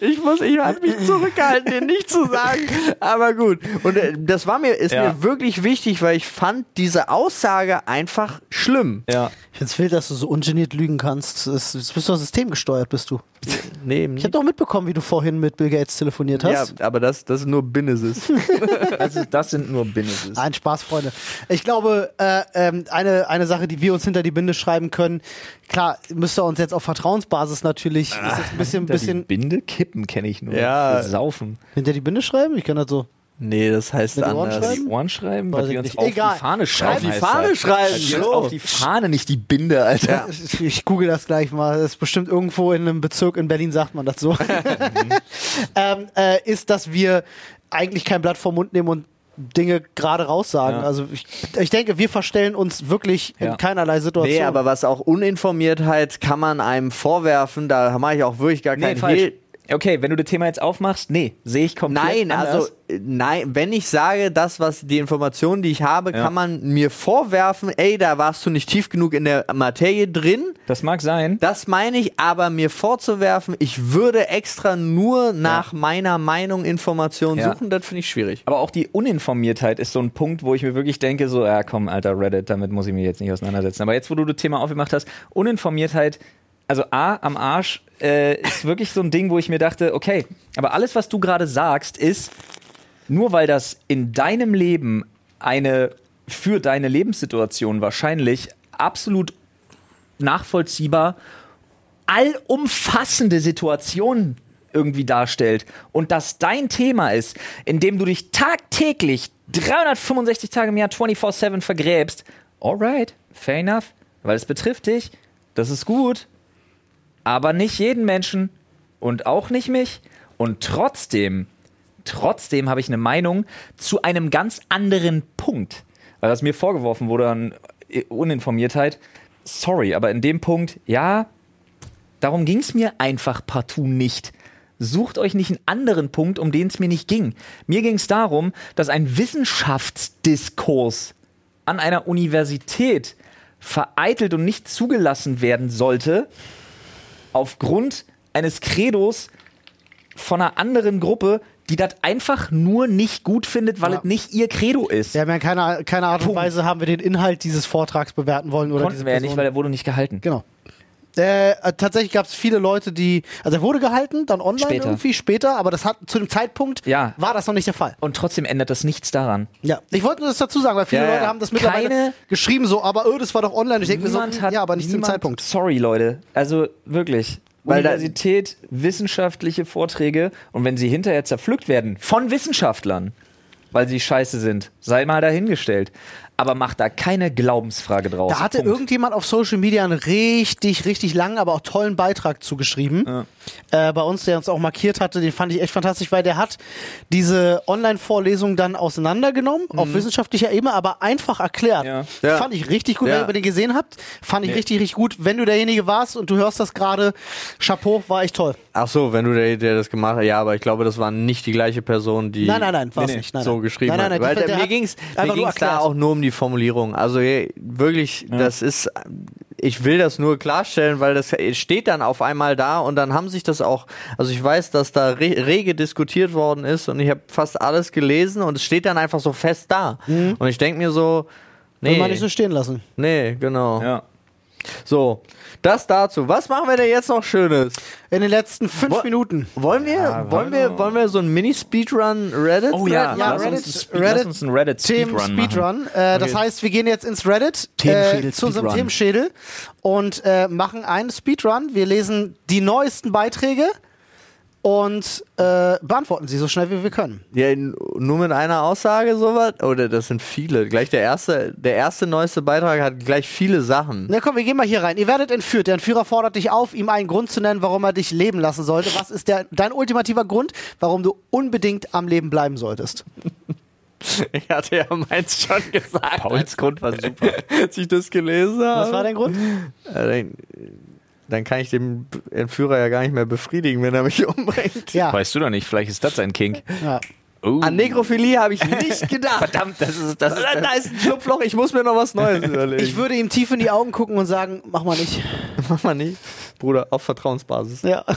ich muss, ich habe mich zurückgehalten, den nicht zu sagen. Aber gut. Und äh, das war mir, ist Ja. mir wirklich wichtig, weil ich fand diese Aussage einfach schlimm. ja. Ich find's wild, dass du so ungeniert lügen kannst. Das bist du systemgesteuert, bist du. Nee, Ich habe doch mitbekommen, wie du vorhin mit Bill Gates telefoniert ja, hast. aber das, das ist nur Binesis. Das, ist, das sind nur Businesses. Ein Spaß, Freunde. Ich glaube, äh, ähm, eine, eine Sache, die wir uns hinter die Binde schreiben können, klar, müsst ihr uns jetzt auf Vertrauensbasis natürlich, ist jetzt ein bisschen, Hinter die bisschen Binde kippen kenne ich nur. Ja. Saufen. hinter die Binde schreiben? Ich kann das so. Nee, das heißt Mit den Ohren anders. schreiben? Die Ohren schreiben, weil ich wir uns nicht. auf Egal. die Fahne schreiben. Auf die Fahne schreiben, uns so. Auf die Fahne, nicht die Binde, Alter. Ich, ich google das gleich mal. Das ist bestimmt irgendwo in einem Bezirk in Berlin sagt man das so. ähm, äh, ist, dass wir eigentlich kein Blatt vom Mund nehmen und Dinge gerade raussagen. Ja. Also ich, ich denke, wir verstellen uns wirklich Ja. in keinerlei Situation. Nee, aber was auch Uninformiertheit kann man einem vorwerfen, da mache ich auch wirklich gar Nee, keinen. Hehl. Okay, wenn du das Thema jetzt aufmachst, nee, sehe ich komplett Nein, anders. also äh, nein, wenn ich sage, das, was die Informationen, die ich habe, Ja. kann man mir vorwerfen, ey, da warst du nicht tief genug in der Materie drin. das mag sein. Das meine ich, aber mir vorzuwerfen, ich würde extra nur nach meiner Meinung Informationen Ja. suchen, das finde ich schwierig. Aber auch die Uninformiertheit ist so ein Punkt, wo ich mir wirklich denke, so, ja komm, alter Reddit, damit muss ich mich jetzt nicht auseinandersetzen. Aber jetzt, wo du das Thema aufgemacht hast, Uninformiertheit, also A, am Arsch, äh, ist wirklich so ein Ding, wo ich mir dachte, okay, aber alles, was du gerade sagst, ist, nur weil das in deinem Leben eine für deine Lebenssituation wahrscheinlich absolut nachvollziehbar allumfassende Situation irgendwie darstellt und das dein Thema ist, in dem du dich tagtäglich 365 Tage im Jahr 24/7 vergräbst, alright, fair enough, weil es betrifft dich, das ist gut, aber nicht jeden Menschen und auch nicht mich und trotzdem, trotzdem habe ich eine Meinung zu einem ganz anderen Punkt, weil das mir vorgeworfen wurde an Uninformiertheit. Sorry, aber in dem Punkt, ja, darum ging es mir einfach partout nicht. Sucht euch nicht einen anderen Punkt, um den es mir nicht ging. Mir ging es darum, dass ein Wissenschaftsdiskurs an einer Universität vereitelt und nicht zugelassen werden sollte, aufgrund eines Credos von einer anderen Gruppe, die das einfach nur nicht gut findet, weil Ja. es nicht ihr Credo ist. Ja, in keiner, keiner Art und Punkt. Weise haben wir den Inhalt dieses Vortrags bewerten wollen oder diese Konnten wir ja nicht, weil er wurde nicht gehalten. Genau. Äh, äh, tatsächlich gab es viele Leute, die. Also er wurde gehalten, dann online Später. irgendwie später, aber das hat zu dem Zeitpunkt Ja. war das noch nicht der Fall. Und trotzdem ändert das nichts daran. Ja. Ich wollte nur das dazu sagen, weil viele Ja. Leute haben das mittlerweile Keine- geschrieben, so, aber oh, das war doch online. Ich denke mir so, hat- ja, aber nicht zum niemand- Zeitpunkt. Sorry, Leute. Also wirklich. Universität, wissenschaftliche Vorträge und wenn sie hinterher zerpflückt werden von Wissenschaftlern, weil sie scheiße sind, sei mal dahingestellt. Aber macht da keine Glaubensfrage draus. Da hatte Punkt. irgendjemand auf Social Media einen richtig, richtig langen, aber auch tollen Beitrag zugeschrieben. Äh, bei uns, der uns auch markiert hatte, den fand ich echt fantastisch, weil der hat diese Online-Vorlesung dann auseinandergenommen, auf wissenschaftlicher Ebene, aber einfach erklärt. Mhm. Ja. Ja. Fand ich richtig gut, Ja. wenn ihr den gesehen habt. Fand ich richtig, richtig gut. Wenn du derjenige warst und du hörst das gerade, Chapeau, war echt toll. Ach so, wenn du der, der das gemacht hast, ja, aber ich glaube, das war nicht die gleiche Person, die Nein, nein, nein, war nee, nicht. Nein, so nein. geschrieben Nein, nein, nein, hat. Weil der mir ging es da auch nur um die Formulierung. Also wirklich, das ist, ich will das nur klarstellen, weil das steht dann auf einmal da und dann haben sich das auch, also ich weiß, dass da re rege diskutiert worden ist und ich habe fast alles gelesen und es steht dann einfach so fest da. Und ich denke mir so, Will nee, man nicht so stehen lassen. nee, genau. Ja. So, das dazu. Was machen wir denn jetzt noch Schönes? In den letzten fünf Wo- Minuten. Wollen wir, wollen wir, wollen wir so ein Mini-Speedrun Reddit? Oh ja, Ja, lass, Reddit- uns, Reddit- lass uns einen Reddit Themen Speedrun. Äh, Das heißt, wir gehen jetzt ins Reddit äh, zu unserem. Themenschädel und äh, machen einen Speedrun. Wir lesen die neuesten Beiträge und äh, beantworten sie so schnell wie wir können. Ja, nur mit einer Aussage sowas? Oder das sind viele. Gleich der erste, der erste neueste Beitrag hat gleich viele Sachen. Na komm, wir gehen mal hier rein. Ihr werdet entführt. Der Entführer fordert dich auf, ihm einen Grund zu nennen, warum er dich leben lassen sollte. Was ist der, dein ultimativer Grund, warum du unbedingt am Leben bleiben solltest? Ich hatte ja meins schon gesagt, Pauls Grund war super. als ich das gelesen habe. Was war dein Grund? Dann, kann ich den Entführer ja gar nicht mehr befriedigen, wenn er mich umbringt. Ja. Weißt du doch nicht, vielleicht ist das sein Kink. ja. Oh. An Nekrophilie habe ich nicht gedacht. Verdammt, das ist, das ist, da, da ist ein Schlupfloch, ich muss mir noch was Neues überlegen. Ich würde ihm tief in die Augen gucken und sagen, mach mal nicht. Mach mal nicht. Bruder, auf Vertrauensbasis. Ja.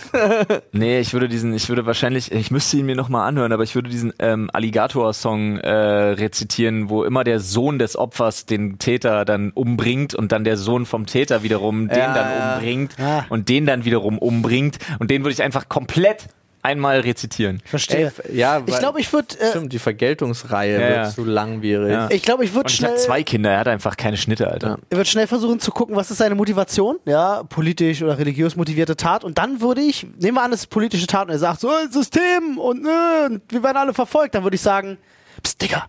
Nee, ich würde diesen, ich würde wahrscheinlich, ich müsste ihn mir nochmal anhören, aber ich würde diesen ähm, Alligator-Song äh, rezitieren, wo immer der Sohn des Opfers den Täter dann umbringt und dann der Sohn vom Täter wiederum den Ja, dann ja. umbringt Ah. und den dann wiederum umbringt und den würde ich einfach komplett einmal rezitieren. Verstehe. Ey, ja, ich weil- glaube, ich würde äh, Stimmt, die Vergeltungsreihe Ja, wird zu langwierig. Ja. ich glaube, ich würde Und ich schnell habe zwei Kinder, er hat einfach keine Schnitte, Alter. Ja. Er wird schnell versuchen zu gucken, was ist seine Motivation, ja, politisch oder religiös motivierte Tat. Und dann würde ich, nehmen wir an, es ist politische Tat und er sagt so, äh, System und, äh, und wir werden alle verfolgt, dann würde ich sagen, Psst, Digga,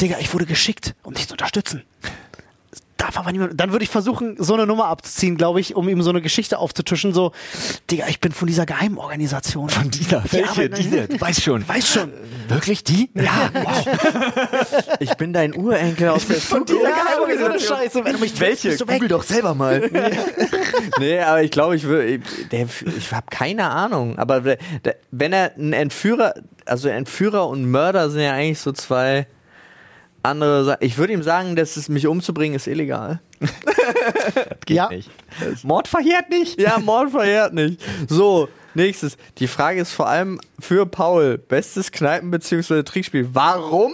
Digga, ich wurde geschickt, um dich zu unterstützen. Darf aber niemand. Dann würde ich versuchen, so eine Nummer abzuziehen, glaube ich, um ihm so eine Geschichte aufzutischen. So, Digga, ich bin von dieser Geheimorganisation. Von dieser, Die arbeiten- du weißt schon. Weiß schon. Wirklich die? Ja, Ich bin dein Urenkel aus der Von dieser Geheimorganisation. Scheiße, wenn du mich Welche? du. Google doch selber mal. Nee, aber ich glaube, ich würde. Ich habe keine Ahnung. Aber wenn er ein Entführer, also Entführer und Mörder sind ja eigentlich so zwei andere Sachen. Ich würde ihm sagen, dass es mich umzubringen ist illegal. Geht Ja. nicht. Mord verjährt nicht. Ja, Mord verjährt nicht. So, nächstes. Die Frage ist vor allem für Paul. Bestes Kneipen- bzw. Trickspiel. Warum?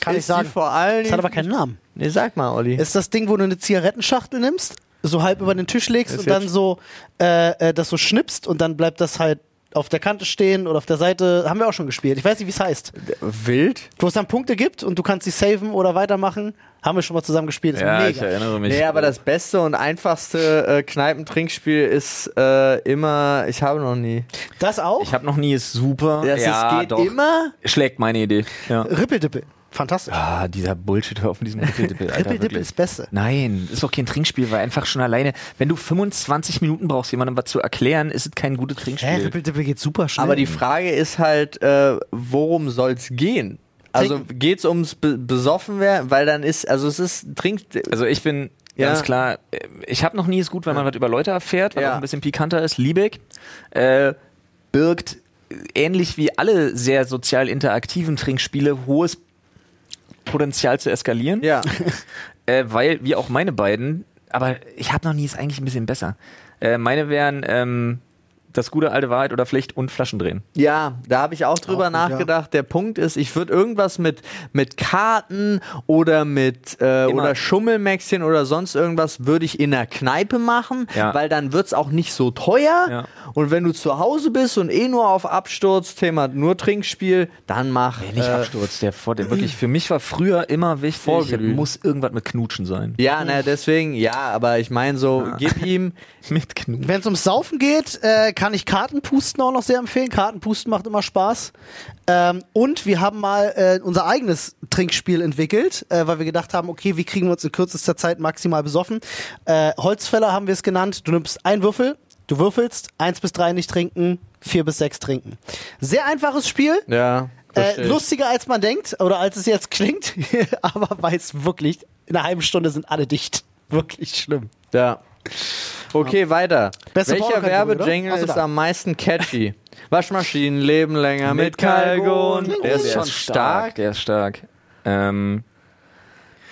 Kann ich sagen. Vor allen Das hat aber keinen Namen. Nee, sag mal, Olli. Ist das Ding, wo du eine Zigarettenschachtel nimmst, so halb über den Tisch legst Ist und dann so äh, äh, das so schnippst und dann bleibt das halt auf der Kante stehen oder auf der Seite. Haben wir auch schon gespielt. Ich weiß nicht, wie es heißt. Wild? Wo es dann Punkte gibt und du kannst sie saven oder weitermachen. Haben wir schon mal zusammen gespielt. Ist Ja, ich mega. erinnere mich. Nee, aber das beste und einfachste äh, Kneipentrinkspiel ist äh, immer, ich habe noch nie. Das auch? Ich habe noch nie ist super. Das ja, ist, geht doch. immer. Schlägt meine Idee. Ja. Rippeldippel. Fantastisch. Ah, dieser Bullshit, hör auf mit diesem Rippeldippel wirklich. ist das Beste. Nein, ist doch kein Trinkspiel, weil einfach schon alleine, wenn du 25 Minuten brauchst, jemandem was zu erklären, ist es kein gutes Hä, Trinkspiel. Rippeldippel geht super schnell. Aber die Frage ist halt, äh, worum soll's gehen? Also geht's ums Be besoffen werden? Weil dann ist, also es ist trinkt. Also ich bin Ja. ganz klar, ich habe noch nie ist gut, wenn man was über Leute erfährt, was Ja. auch ein bisschen pikanter ist. Liebeck äh, birgt äh, ähnlich wie alle sehr sozial interaktiven Trinkspiele hohes Potenzial zu eskalieren. Ja. äh, weil, wie auch meine beiden, aber ich habe noch nie, ist eigentlich ein bisschen besser. Äh, meine wären ähm, das gute alte Wahrheit oder Pflicht und Flaschen drehen. Ja, da habe ich auch drüber Auch gut, ja. nachgedacht. Der Punkt ist, ich würde irgendwas mit, mit Karten oder mit äh, Immer. oder Schummelmäxchen oder sonst irgendwas würde ich in der Kneipe machen, Ja. weil dann wird's auch nicht so teuer. Ja. Und wenn du zu Hause bist und eh nur auf Absturz, Thema nur Trinkspiel, dann mach. Nee, nicht äh, Absturz, der vor der wirklich für mich war früher immer wichtig, Vorglühen. muss irgendwas mit Knutschen sein. ja, na, deswegen, ja, aber ich meine so, gib ihm. Mit Knutschen. Wenn es ums Saufen geht, äh, kann ich Kartenpusten auch noch sehr empfehlen. Kartenpusten macht immer Spaß. Ähm, und wir haben mal äh, unser eigenes Trinkspiel entwickelt, äh, weil wir gedacht haben, okay, wie kriegen wir uns in kürzester Zeit maximal besoffen? Äh, Holzfäller haben wir es genannt. Du nimmst einen Würfel, du würfelst, eins bis drei nicht trinken, vier bis sechs trinken. Sehr einfaches Spiel. Ja. Äh, lustiger als man denkt oder als es jetzt klingt, aber weiß wirklich, in einer halben Stunde sind alle dicht. Wirklich schlimm. Ja. Okay, weiter. Beste Welcher? Werbejingle ist am meisten catchy? Waschmaschinen leben länger mit Kalgon. Der ist schon stark. Der ist stark. Ähm,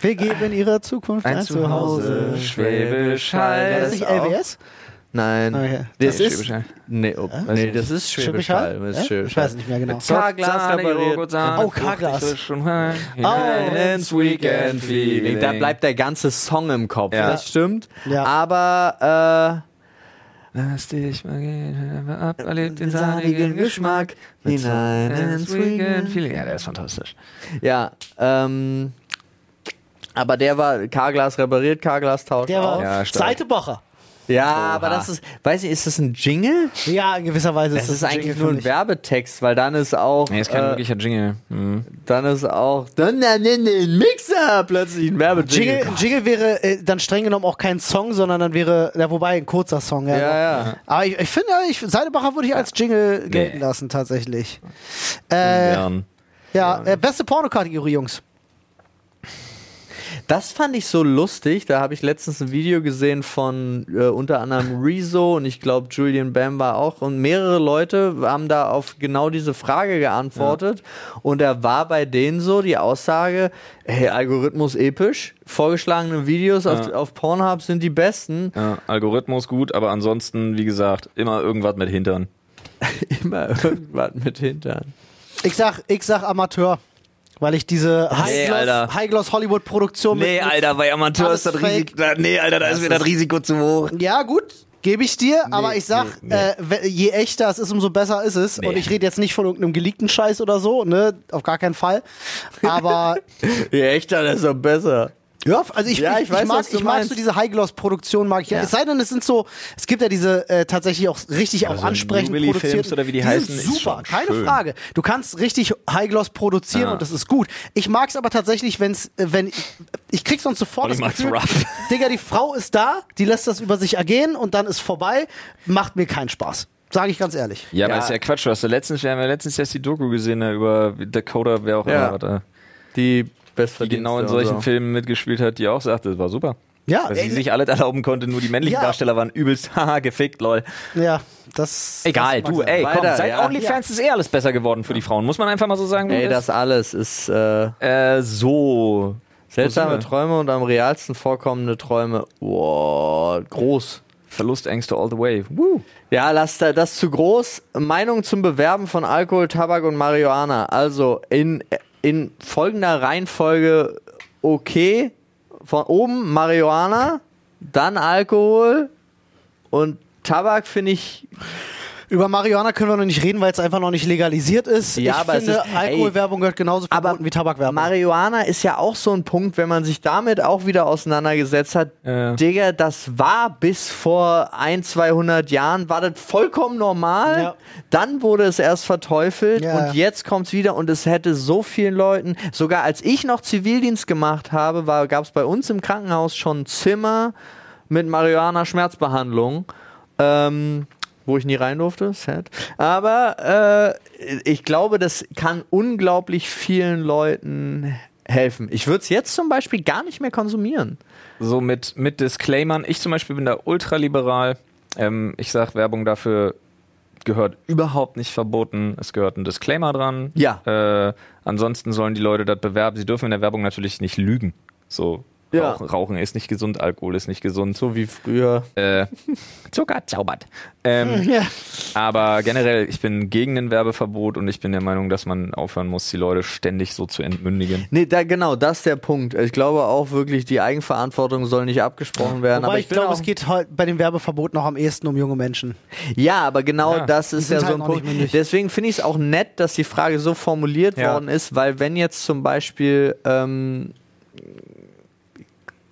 Wir geben ihrer Zukunft ein, Zuhause. Schwäbisch Hall. das nicht auch- LWS? Nein. Okay. Das Nee, ist. Nee, oh, nee, das ist Schwäbisch Hall. Das ist Ich weiß nicht mehr genau. K-Glas repariert. Oh, K-Glas. Oh, Weekend Feeling. Da bleibt der ganze Song im Kopf. Ja. Das stimmt. Ja. Aber Lass dich mal gehen, ab, erlebt den äh, sahnigen Geschmack hinein ins Weekend. Feeling. Ja, der ist fantastisch. Ja, ähm. Aber der war K-Glas repariert, K-Glas tauscht Der war. Ja, stark. Seitebacher. Ja, aber das ist, weiß ich, ist das ein Jingle? Ja, in gewisser Weise Das ist ist ein eigentlich Jingle nur ein mich. Werbetext, weil dann ist auch, Nee, ist kein äh, wirklicher Jingle. Mhm. dann ist auch, dann dann in den Mixer plötzlich ein Werbejingle. Jingle, ein Jingle wäre äh, dann streng genommen auch kein Song, sondern dann wäre, ja, wobei ein kurzer Song. Ja, Ja, ja. Aber ich, ich finde, ich, Seidebacher würde ich als Jingle gelten Nee. lassen, tatsächlich. Äh, Gern. ja, äh, beste Pornokategorie, Jungs. Das fand ich so lustig. Da habe ich letztens ein Video gesehen von äh, unter anderem Rezo und ich glaube Julian Bam war auch. Und mehrere Leute haben da auf genau diese Frage geantwortet. Und da war bei denen so die Aussage: Hey, Algorithmus episch. Vorgeschlagene Videos auf, Ja. auf Pornhub sind die besten. Ja, Algorithmus gut, aber ansonsten, wie gesagt, immer irgendwas mit Hintern. Immer irgendwas mit Hintern. Ich sag, ich sag Amateur. Weil ich diese High-Gloss Alter. High mit, mit bei Amateur alles fake. Nee, Alter, da ist mir das Risiko zu hoch. Ja, gut, gebe ich dir, aber ich sag, nee, nee. Äh, je echter es ist, umso besser ist es. Nee. Und ich rede jetzt nicht von irgendeinem geleakten Scheiß oder so, ne? Auf gar keinen Fall. Aber Ja, echter, das ist doch besser. Ja, also ich, Ja, ich, ich weiß, ich mag, ich mag so diese High-Gloss-Produktion, mag ich ja. Es sei denn, es sind so, es gibt ja diese äh, tatsächlich auch richtig auch Also ansprechend Newbilly produziert. Oder wie die sind heißen, super, schon keine schön. Frage. Du kannst richtig High-Gloss produzieren Ja. und das ist gut. Ich mag es aber tatsächlich, wenn's, äh, wenn ich krieg sonst sofort Und das ich mag's Gefühl, rough. Digga, die Frau ist da, die lässt das über sich ergehen und dann ist vorbei. Macht mir keinen Spaß. Sage ich ganz ehrlich. Ja, Ja. aber ist ja Quatsch. Du hast ja letztens, wir haben ja letztens erst die Doku gesehen ne, über Dakota, wer auch Ja. immer, da, Die die genau in solchen so. Filmen mitgespielt hat, die auch sagte, es war super. Ja, Weil sie sich alles erlauben konnte, nur die männlichen Ja. Darsteller waren übelst, haha, gefickt, lol. ja, das. Egal, das du, ey, komm, Weiter, seit ja. OnlyFans ist eh alles besser geworden für die Frauen. Muss man einfach mal so sagen, Ey, das alles ist äh, ist? Äh, so. seltsame? Träume und am realsten vorkommende Träume. Wow, groß. Verlustängste all the way. Woo. Ja, lass da, das zu groß. Meinung zum Bewerben von Alkohol, Tabak und Marihuana. Also in, in folgender Reihenfolge okay. Von oben Marihuana, dann Alkohol und Tabak finde ich Über Marihuana können wir noch nicht reden, weil es einfach noch nicht legalisiert ist. Ja, ich aber es finde, ist- ey, Alkoholwerbung gehört genauso verboten wie Tabakwerbung. Marihuana ist ja auch so ein Punkt, wenn man sich damit auch wieder auseinandergesetzt hat. Ja. Digga, das war bis vor ein, 200 Jahren, war das vollkommen normal. Ja. Dann wurde es erst verteufelt Ja. und jetzt kommt es wieder und es hätte so vielen Leuten, sogar als ich noch Zivildienst gemacht habe, gab es bei uns im Krankenhaus schon ein Zimmer mit Marihuana-Schmerzbehandlung. Ähm, wo ich nie rein durfte, sad. Aber äh, ich glaube, das kann unglaublich vielen Leuten helfen. Ich würde es jetzt zum Beispiel gar nicht mehr konsumieren. So mit, mit Disclaimern. Ich zum Beispiel bin da ultraliberal. Ähm, ich sage, Werbung dafür gehört überhaupt nicht verboten. Es gehört ein Disclaimer dran. Ja. Äh, ansonsten sollen die Leute das bewerben. Sie dürfen in der Werbung natürlich nicht lügen. So. Ja. Rauchen, Rauchen ist nicht gesund, Alkohol ist nicht gesund. So wie früher. Äh, Zucker zaubert. Ähm, ja. aber generell, ich bin gegen ein Werbeverbot und ich bin der Meinung, dass man aufhören muss, die Leute ständig so zu entmündigen. Nee, da, genau, das ist der Punkt. Ich glaube auch wirklich, die Eigenverantwortung soll nicht abgesprochen werden. Wobei aber ich, bin glaube, es geht halt bei dem Werbeverbot noch am ehesten um junge Menschen. Ja, aber genau Ja. das ist ja sind so halt ein Punkt. Deswegen finde ich es auch nett, dass die Frage so formuliert Ja. worden ist, weil wenn jetzt zum Beispiel ähm,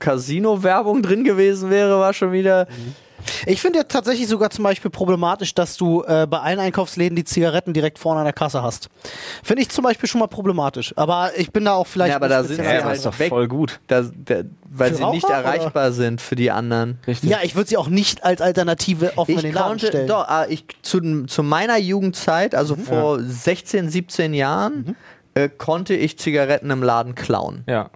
Casino-Werbung drin gewesen wäre, war schon wieder. Ich finde ja tatsächlich sogar zum Beispiel problematisch, dass du äh, bei allen Einkaufsläden die Zigaretten direkt vorne an der Kasse hast. Finde ich zum Beispiel schon mal problematisch. Aber ich bin da auch vielleicht. Ja, aber nicht da sind sie Ja, halt aber ist doch weg. voll gut. Da, da, weil Für sie nicht Raucher, erreichbar sind für die anderen. Richtig. Ja, ich würde sie auch nicht als Alternative offen in Ich den Laden konnte, stellen. doch, ah, ich, zu, zu meiner Jugendzeit, also vor 16, 17 Jahren, äh, konnte ich Zigaretten im Laden klauen. Ja.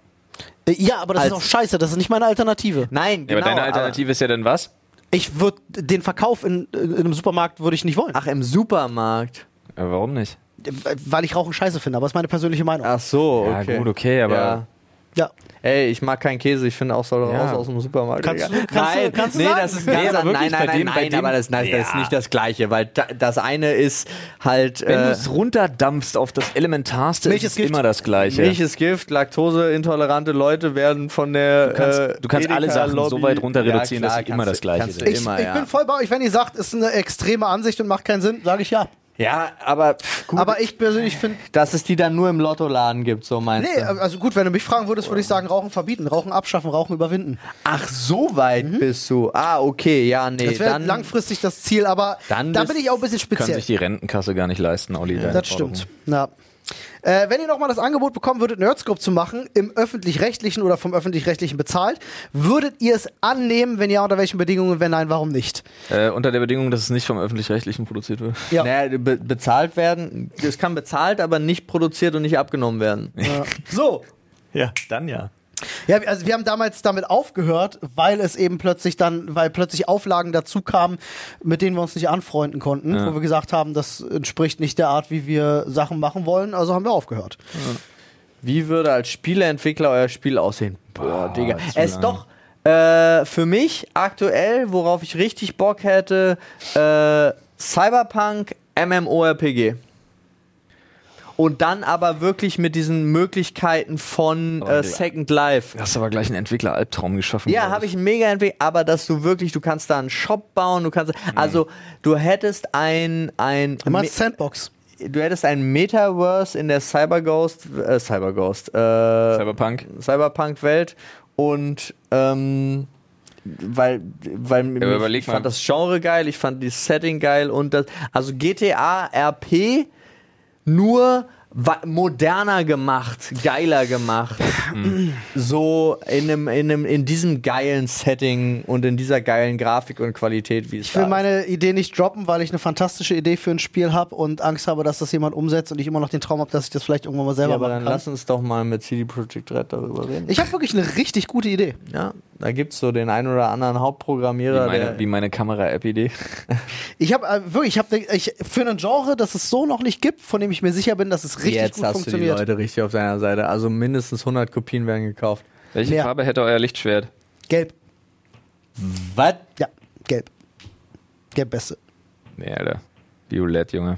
Ja, aber das Als- ist auch scheiße. Das ist nicht meine Alternative. Nein, ja genau. aber deine aber- Alternative ist ja dann was? Ich würde den Verkauf in, in einem Supermarkt würde ich nicht wollen, Ach, im Supermarkt. Ja, warum nicht? weil ich Rauchen scheiße finde. Aber das ist meine persönliche Meinung. Ach so, Ja, okay. gut, okay, aber- Ja. Ja. Ey, ich mag keinen Käse, ich finde auch soll Ja. raus aus dem Supermarkt. Kannst du- kannst du- nein, kannst du nee, sagen? das ist Nee, ganz aber nein, nein, bei nein, dem- bei nein, dem- aber das, nein, das ist Ja. nicht das Gleiche, weil da, das eine ist halt Wenn du äh, es runterdampfst auf das Elementarste, Milch ist Gift. immer das Gleiche. Milch ist Gift, laktoseintolerante Leute werden von der Du kannst- äh, du kannst alle Sachen Edeka-Lobby- so weit runter reduzieren, dass sie immer du- das Gleiche du sind. Ich, immer, ich ja. bin voll bei euch, wenn ihr sagt, ist eine extreme Ansicht und macht keinen Sinn, sage ich ja. Ja, aber gut, Aber ich persönlich finde, dass es die dann nur im Lottoladen gibt, so meinst nee, du? also gut, wenn du mich fragen würdest, würde ich sagen, Rauchen verbieten, Rauchen abschaffen, Rauchen überwinden. Ach, so weit bist du. Ah, okay, ja, nee, Mhm. Das wäre dann langfristig das Ziel, aber Dann da bin ich auch ein bisschen Kann speziell. sich die Rentenkasse gar nicht leisten, Olli. deine Das stimmt. Ja. Äh, wenn ihr nochmal das Angebot bekommen würdet, Nerdscope zu machen, im öffentlich-rechtlichen oder vom öffentlich-rechtlichen bezahlt, würdet ihr es annehmen? Wenn ja, unter welchen Bedingungen? Wenn nein, warum nicht? Äh, unter der Bedingung, dass es nicht vom Öffentlich-Rechtlichen produziert wird. Ja. Naja, be bezahlt werden. Es kann bezahlt, aber nicht produziert und nicht abgenommen werden. So. Ja, dann ja. Ja, also wir haben damals damit aufgehört, weil es eben plötzlich dann, weil plötzlich Auflagen dazu kamen, mit denen wir uns nicht anfreunden konnten, Ja. wo wir gesagt haben, das entspricht nicht der Art, wie wir Sachen machen wollen, also haben wir aufgehört. Wie würde als Spieleentwickler euer Spiel aussehen? Boah, Digga. zu Es ist lang. doch äh, für mich aktuell, worauf ich richtig Bock hätte, äh, Cyberpunk MMORPG. Und dann aber wirklich mit diesen Möglichkeiten von Oh, äh, Digga. Second Life. Du hast aber gleich einen Entwickler-Albtraum geschaffen. Ja, habe ich mega entwickelt, aber dass du wirklich, du kannst da einen Shop bauen, du kannst, also du hättest ein, ein, Du meinst Sandbox. du hättest ein Metaverse in der Cyberghost, äh, Cyberghost, äh, Cyberpunk. Cyberpunk-Welt und ähm, weil, weil überleg ich mal. fand das Genre geil, ich fand das Setting geil und das, also GTA RP nur moderner gemacht, geiler gemacht. so in einem, in einem, in diesem geilen Setting und in dieser geilen Grafik und Qualität, wie es Ich will da ist. meine Idee nicht droppen, weil ich eine fantastische Idee für ein Spiel habe und Angst habe, dass das jemand umsetzt und ich immer noch den Traum habe, dass ich das vielleicht irgendwann mal selber Ja, aber machen dann kann. lass uns doch mal mit CD Projekt Red darüber reden. Ich habe wirklich eine richtig gute Idee. ja, da gibt es so den einen oder anderen Wie Hauptprogrammierer, meine, wie meine Kamera-App-Idee. Ich habe äh, wirklich, ich habe ich, für ein Genre, das es so noch nicht gibt, von dem ich mir sicher bin, dass es richtig Jetzt gut hast du die funktioniert. Leute richtig auf deiner Seite. Also mindestens 100 Kopien werden gekauft. Welche Mehr. Farbe hätte euer Lichtschwert? Gelb. Was? Ja, gelb. Gelb beste. Nee, Alter. Violett, Junge.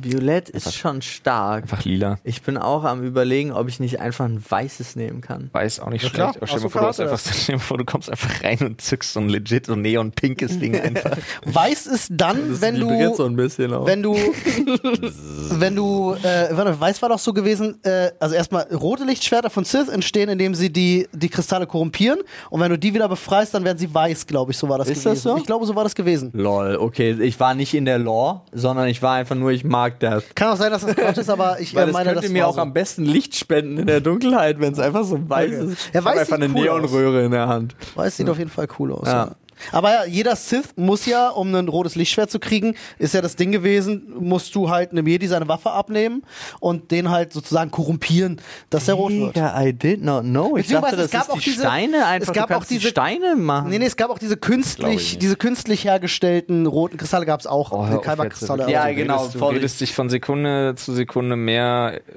Violett ist schon stark. Einfach lila. Ich bin auch am überlegen, ob ich nicht einfach ein weißes nehmen kann. Weiß auch nicht Ja, schlecht. klar. Stell dir vor, du, hast einfach, stell dir mal vor, du kommst einfach rein und zückst so ein legit, so neon-pinkes Ding einfach. Weiß ist dann, wenn vibriert so du, ein bisschen auch. wenn du, wenn du, äh, weiß war doch so gewesen, äh, also erstmal rote Lichtschwerter von Sith entstehen, indem sie die, die Kristalle korrumpieren und wenn du die wieder befreist, dann werden sie weiß, glaube ich, so war das Ist das gewesen. so? Ich glaube, so war das gewesen. Lol, okay. Ich war nicht in der Lore, sondern ich war einfach nur, ich mag das. Kann auch sein, dass das Quatsch ist, aber ich äh, das meine, könnte das mir war auch so. am besten Licht spenden in der Dunkelheit, wenn es einfach so weiß Okay. ist. Ja, ich weiß einfach eine cool Neonröhre in der Hand. Weiß, sieht auf jeden Fall cool aus. Ja. Ja. Aber ja, jeder Sith muss ja, um ein rotes Lichtschwert zu kriegen, ist ja das Ding gewesen, musst du halt einem Jedi seine Waffe abnehmen und den halt sozusagen korrumpieren, dass er rot wird. Mega, I did not know. Ich dachte, es das gab ist auch die diese- Steine einfach. es gab auch diese- die Steine machen. Nee, nee, es gab auch diese künstlich, diese künstlich hergestellten roten Kristalle gab es auch. Oh, jetzt. Ja, Du genau, Redest, du redest dich von Sekunde zu Sekunde mehr äh,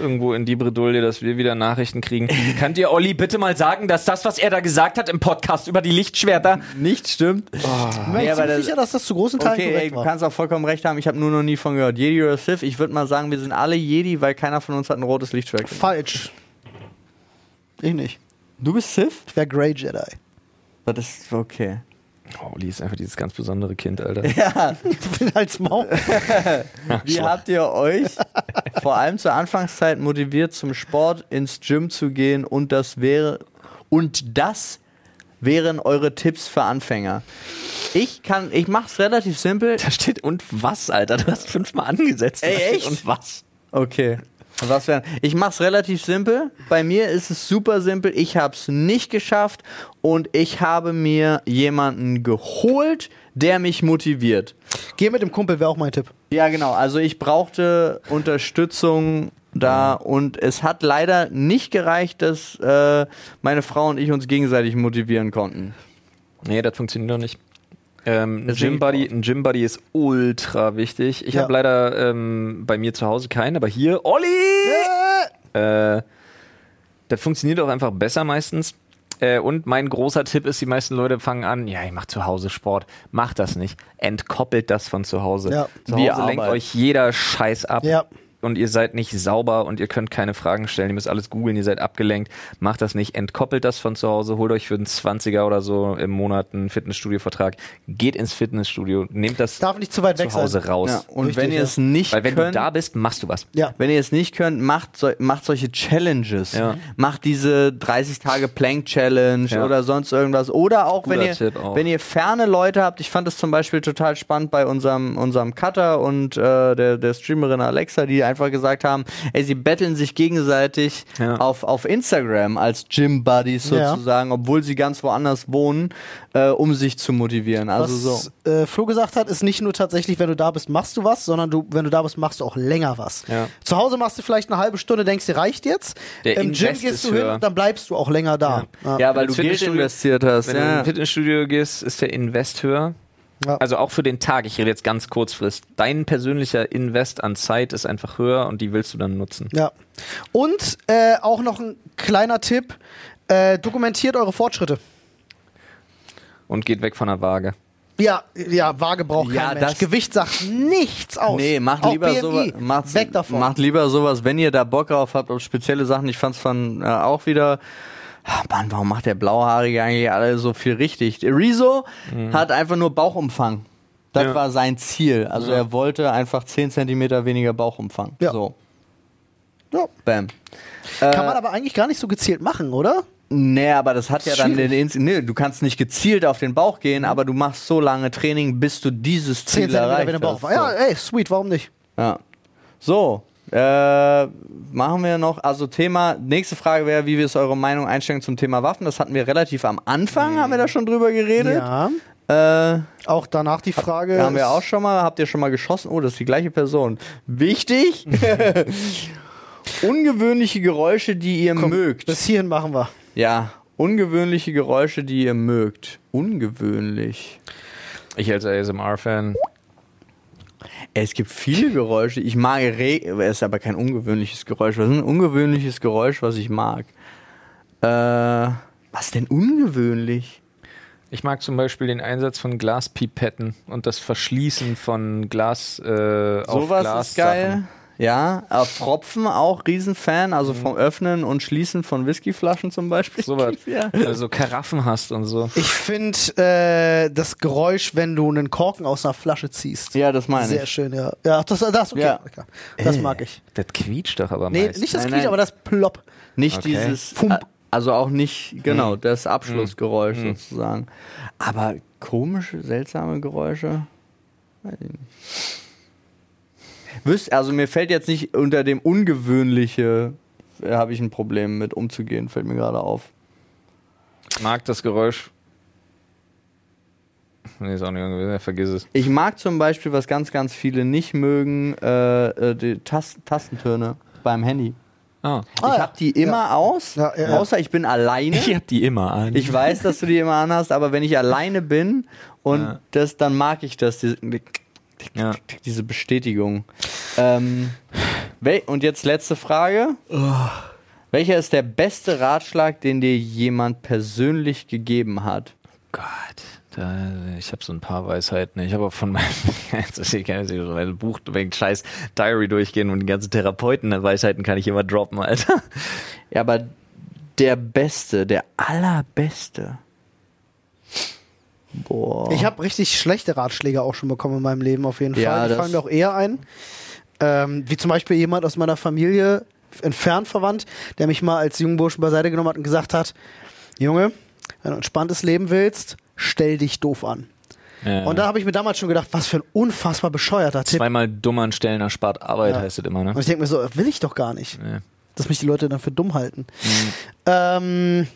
irgendwo in die Bredouille, dass wir wieder Nachrichten kriegen. Könnt ihr Olli bitte mal sagen, dass das, was er da gesagt hat im Podcast über die Lichtschwerter, Nicht stimmt. Ich bin mir sicher, dass das zu großen Teilen Okay, ey, korrekt du war. kannst auch vollkommen recht haben. Ich habe nur noch nie von gehört. Jedi oder Sith. Ich würde mal sagen, wir sind alle Jedi, weil keiner von uns hat ein rotes Lichtschwert. Falsch. Ich nicht. Du bist Sith? Ich wäre Grey Jedi. Das ist okay. Oh, Olli ist einfach dieses ganz besondere Kind, Alter. Ja, Ich bin als Maul. wie habt ihr euch vor allem zur Anfangszeit motiviert, zum Sport ins Gym zu gehen und das wäre und das wären eure Tipps für Anfänger? Ich kann, ich mach's relativ simpel. Da steht und was, Alter? Du hast fünfmal angesetzt. Ey, echt? Und was? Okay. Was wär, ich mach's relativ simpel. Bei mir ist es super simpel. Ich hab's nicht geschafft und ich habe mir jemanden geholt, der mich motiviert. Geh mit dem Kumpel, wäre auch mein Tipp. Ja, genau. Also ich brauchte Unterstützung da und es hat leider nicht gereicht, dass äh, meine Frau und ich uns gegenseitig motivieren konnten. Nee, das funktioniert noch nicht. Ähm, ein Gym Buddy, ein Gym Buddy ist ultra wichtig. Ich Ja. habe leider ähm, bei mir zu Hause keinen, aber hier, Olli! Äh, das funktioniert auch einfach besser meistens. Äh, und mein großer Tipp ist, die meisten Leute fangen an, ja, ich mache zu Hause Sport. Macht das nicht. Entkoppelt das von zu Hause. Ja. Zu Wie Hause lenkt Arbeit. euch jeder Scheiß ab. Ja. Und ihr seid nicht sauber und ihr könnt keine Fragen stellen. Ihr müsst alles googeln, ihr seid abgelenkt. Macht das nicht. Entkoppelt das von zu Hause. Holt euch für einen 20er oder so im Monat einen Fitnessstudio-Vertrag. Geht ins Fitnessstudio. Nehmt das Darf nicht zu weit weg zu Hause sein. raus. Ja, und Richtig, wenn ihr ja. es nicht Weil wenn könnt, du da bist, machst du was. Ja. Wenn ihr es nicht könnt, macht, so, macht solche Challenges. Ja. Macht diese 30 Tage Plank Challenge Ja. oder sonst irgendwas. Oder auch Guter wenn ihr, auch. wenn ihr ferne Leute habt. Ich fand das zum Beispiel total spannend bei unserem, unserem Cutter und äh, der, der Streamerin Alexa, die einfach gesagt haben, ey, sie betteln sich gegenseitig Ja. auf, auf Instagram als Gym Buddies Ja. sozusagen, obwohl sie ganz woanders wohnen, äh, um sich zu motivieren. Also so. Was äh, Flo gesagt hat, ist nicht nur tatsächlich, wenn du da bist, machst du was, sondern du, wenn du da bist, machst du auch länger was. Ja. Zu Hause machst du vielleicht eine halbe Stunde, denkst dir, reicht jetzt. Der Im Gym Invest gehst ist du hin, höher. dann bleibst du auch länger da. Ja. Ja, weil du Geld investiert hast. Wenn du Ja. ins Fitnessstudio gehst, ist der Invest höher. Ja. Also auch für den Tag. Ich rede jetzt ganz kurzfrist. Dein persönlicher Invest an Zeit ist einfach höher und die willst du dann nutzen. Ja. Und äh, auch noch ein kleiner Tipp: äh, dokumentiert eure Fortschritte. Und geht weg von der Waage. Ja, ja, Waage braucht Ja, kein Mensch. das- Gewicht sagt nichts aus. Nee, macht Auch lieber sowas. Macht, Weg davon. Macht lieber sowas, wenn ihr da Bock drauf habt, auf spezielle Sachen. Ich fand's von äh, auch wieder. Ah, Mann, warum macht der Blauhaarige eigentlich alle so viel richtig? Rezo hat einfach nur Bauchumfang. Das Ja. war sein Ziel. Also er wollte einfach 10 cm weniger Bauchumfang. Ja. So, ja. bam. Kann man aber eigentlich gar nicht so gezielt machen, oder? Nee, aber das hat ja dann den. Ins nee, du kannst nicht gezielt auf den Bauch gehen, aber du machst so lange Training, bis du dieses 10 Ziel war. Ja, ey, sweet, warum nicht? Ja. So, äh, machen wir noch, also Thema, nächste Frage wäre, wie ist eure Meinung, Einstellung zum Thema Waffen? Das hatten wir relativ am Anfang, haben wir da schon drüber geredet. Ja. Äh, Auch danach die Frage. haben wir auch schon mal, habt ihr schon mal geschossen? Oh, das ist die gleiche Person. Wichtig, ungewöhnliche Geräusche, die ihr Komm, mögt. Bis hierhin machen wir. Ja, ungewöhnliche Geräusche, die ihr mögt. Ungewöhnlich. Ich als ASMR-Fan. Es gibt viele Geräusche. Ich mag Re es ist aber kein ungewöhnliches Geräusch. Was ist ein ungewöhnliches Geräusch, was ich mag? Äh, was denn ungewöhnlich? Ich mag zum Beispiel den Einsatz von Glaspipetten und das Verschließen von Glas äh, auf Sowas Glas ist geil. Ja, aber Pfropfen auch Riesenfan, also vom Öffnen und Schließen von Whiskyflaschen zum Beispiel. Sowas. Ja. Also Karaffen hast und so. Ich finde äh, das Geräusch, wenn du einen Korken aus einer Flasche ziehst. ja, das meine Sehr ich. schön, ja. Ja, das, das okay. Ja. okay. Das mag ich. Das quietscht doch aber Nee, meist. nicht das Nein, Quietsch, nein. aber das Plopp. Nicht Okay. dieses, Fump. äh, also auch nicht, genau, Hm. das Abschlussgeräusch sozusagen. Aber komische, seltsame Geräusche? Weiß ich nicht. Wüsst, also mir fällt jetzt nicht unter dem Ungewöhnliche, äh, habe ich ein Problem mit umzugehen, fällt mir gerade auf. Ich mag das Geräusch. Nee, ist auch nicht irgendwie, vergiss es. Ich mag zum Beispiel, was ganz, ganz viele nicht mögen, äh, äh, die Tast Tastentöne beim Handy. Ah. Ah, ich ja. habe die immer aus, Ja, ja, ja. außer ich bin alleine. hab die immer an. Ich weiß, dass du die immer anhast, aber wenn ich alleine bin und Ja. das, dann mag ich das, diese, ja. diese Bestätigung. Ähm, und jetzt letzte Frage. Welcher ist der beste Ratschlag, den dir jemand persönlich gegeben hat? Gott, da, ich habe so ein paar Weisheiten. Ich habe auch von meinem, ich kann jetzt so mein Buch wegen Scheiß Diary durchgehen und die ganzen Therapeuten-Weisheiten kann ich immer droppen, Alter. Ja, aber der Beste, der Allerbeste. Boah. Ich habe richtig schlechte Ratschläge auch schon bekommen in meinem Leben auf jeden Ja, Fall. Die fallen mir auch eher ein. Ähm, wie zum Beispiel jemand aus meiner Familie, entfernt verwandt, der mich mal als jungen Burschen beiseite genommen hat und gesagt hat, Junge, wenn du ein entspanntes Leben willst, stell dich doof an. Ja. Und da habe ich mir damals schon gedacht, was für ein unfassbar bescheuerter Tipp. Zweimal dumm an Stellen erspart Arbeit Ja. heißt es immer, ne? Und ich denke mir so, will ich doch gar nicht. Ja. dass mich die Leute dann für dumm halten. Ähm,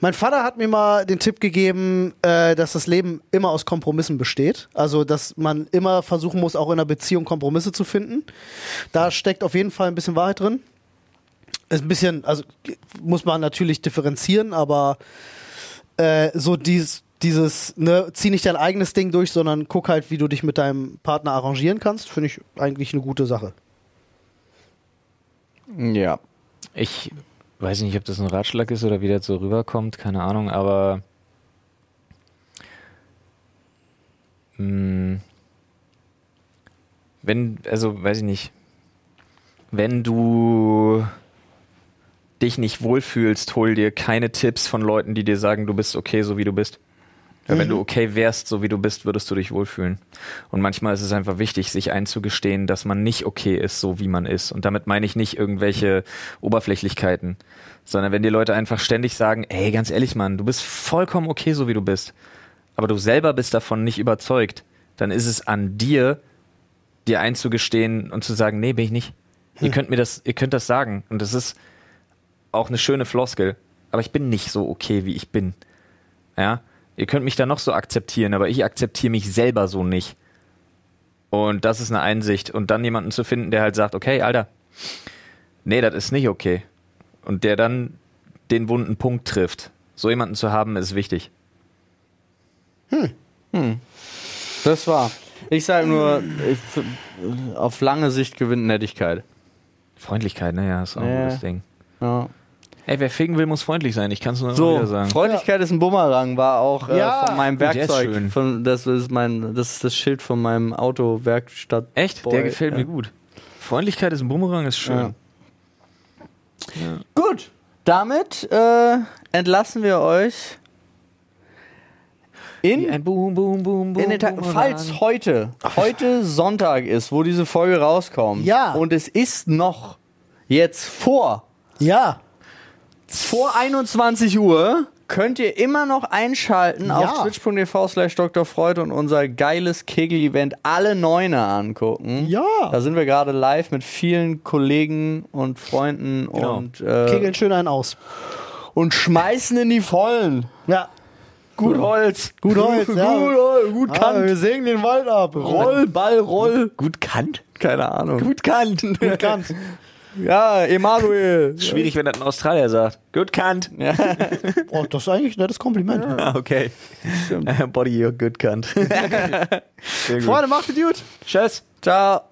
mein Vater hat mir mal den Tipp gegeben, äh, dass das Leben immer aus Kompromissen besteht. Also, dass man immer versuchen muss, auch in einer Beziehung Kompromisse zu finden. Da steckt auf jeden Fall ein bisschen Wahrheit drin. Ist ein bisschen, also muss man natürlich differenzieren, aber äh, so dieses, dieses, ne, zieh nicht dein eigenes Ding durch, sondern guck halt, wie du dich mit deinem Partner arrangieren kannst, finde ich eigentlich eine gute Sache. Ja. Ich weiß nicht, ob das ein Ratschlag ist oder wie das so rüberkommt, keine Ahnung, aber mh, wenn, also weiß ich nicht, wenn du dich nicht wohlfühlst, hol dir keine Tipps von Leuten, die dir sagen, du bist okay, so wie du bist. Weil wenn du okay wärst, so wie du bist, würdest du dich wohlfühlen. Und manchmal ist es einfach wichtig, sich einzugestehen, dass man nicht okay ist, so wie man ist. Und damit meine ich nicht irgendwelche Oberflächlichkeiten, sondern wenn dir Leute einfach ständig sagen, ey, ganz ehrlich, Mann, du bist vollkommen okay, so wie du bist. Aber du selber bist davon nicht überzeugt, dann ist es an dir, dir einzugestehen und zu sagen, nee, bin ich nicht. Ihr könnt mir das, ihr könnt das sagen. Und das ist auch eine schöne Floskel. Aber ich bin nicht so okay, wie ich bin. Ja. Ihr könnt mich da noch so akzeptieren, aber ich akzeptiere mich selber so nicht. Und das ist eine Einsicht. Und dann jemanden zu finden, der halt sagt, okay, Alter, nee, das ist nicht okay. Und der dann den wunden Punkt trifft. So jemanden zu haben, ist wichtig. Das war. Ich sage nur, ich, auf lange Sicht gewinnt Nettigkeit. Freundlichkeit, ne? Ja, ist auch ein Ja. gutes Ding. Ja. Ey, wer ficken will, muss freundlich sein. Ich kann es nur So, wieder sagen. Freundlichkeit ist ein Bumerang, war auch äh, Ja. von meinem ist Werkzeug. schön. Von, das, ist mein, das ist das Schild von meinem Auto-Werkstatt. Echt? Boy, Der gefällt ja. mir gut. Freundlichkeit ist ein Bumerang, ist schön. Ja. Gut, damit äh, entlassen wir euch in, Boom, Boom, Boom, Boom. in. Falls heute, heute Sonntag ist, wo diese Folge rauskommt, Ja. und es ist noch jetzt vor Ja, Vor 21 Uhr könnt ihr immer noch einschalten Ja. auf twitch.tv slash Dr. Freud und unser geiles Kegel-Event alle Neuner angucken. Ja. Da sind wir gerade live mit vielen Kollegen und Freunden Genau. und, äh, kegeln schön einen aus. und schmeißen in die Vollen. Ja, Gut Holz. Gut Holz, gut, ja. Holz, gut ah, Kant. wir sägen den Wald ab. Roll, Ball, Roll. Gut Kant? Keine Ahnung. Gut Kant. Gut Kant. Ja, Emanuel. Schwierig, wenn das ein Australier sagt. Gut Kant. Ja. Oh, das ist eigentlich ein nettes Kompliment. Ah, okay. Body, you're good gut. Freunde, macht es gut. Tschüss. Ciao.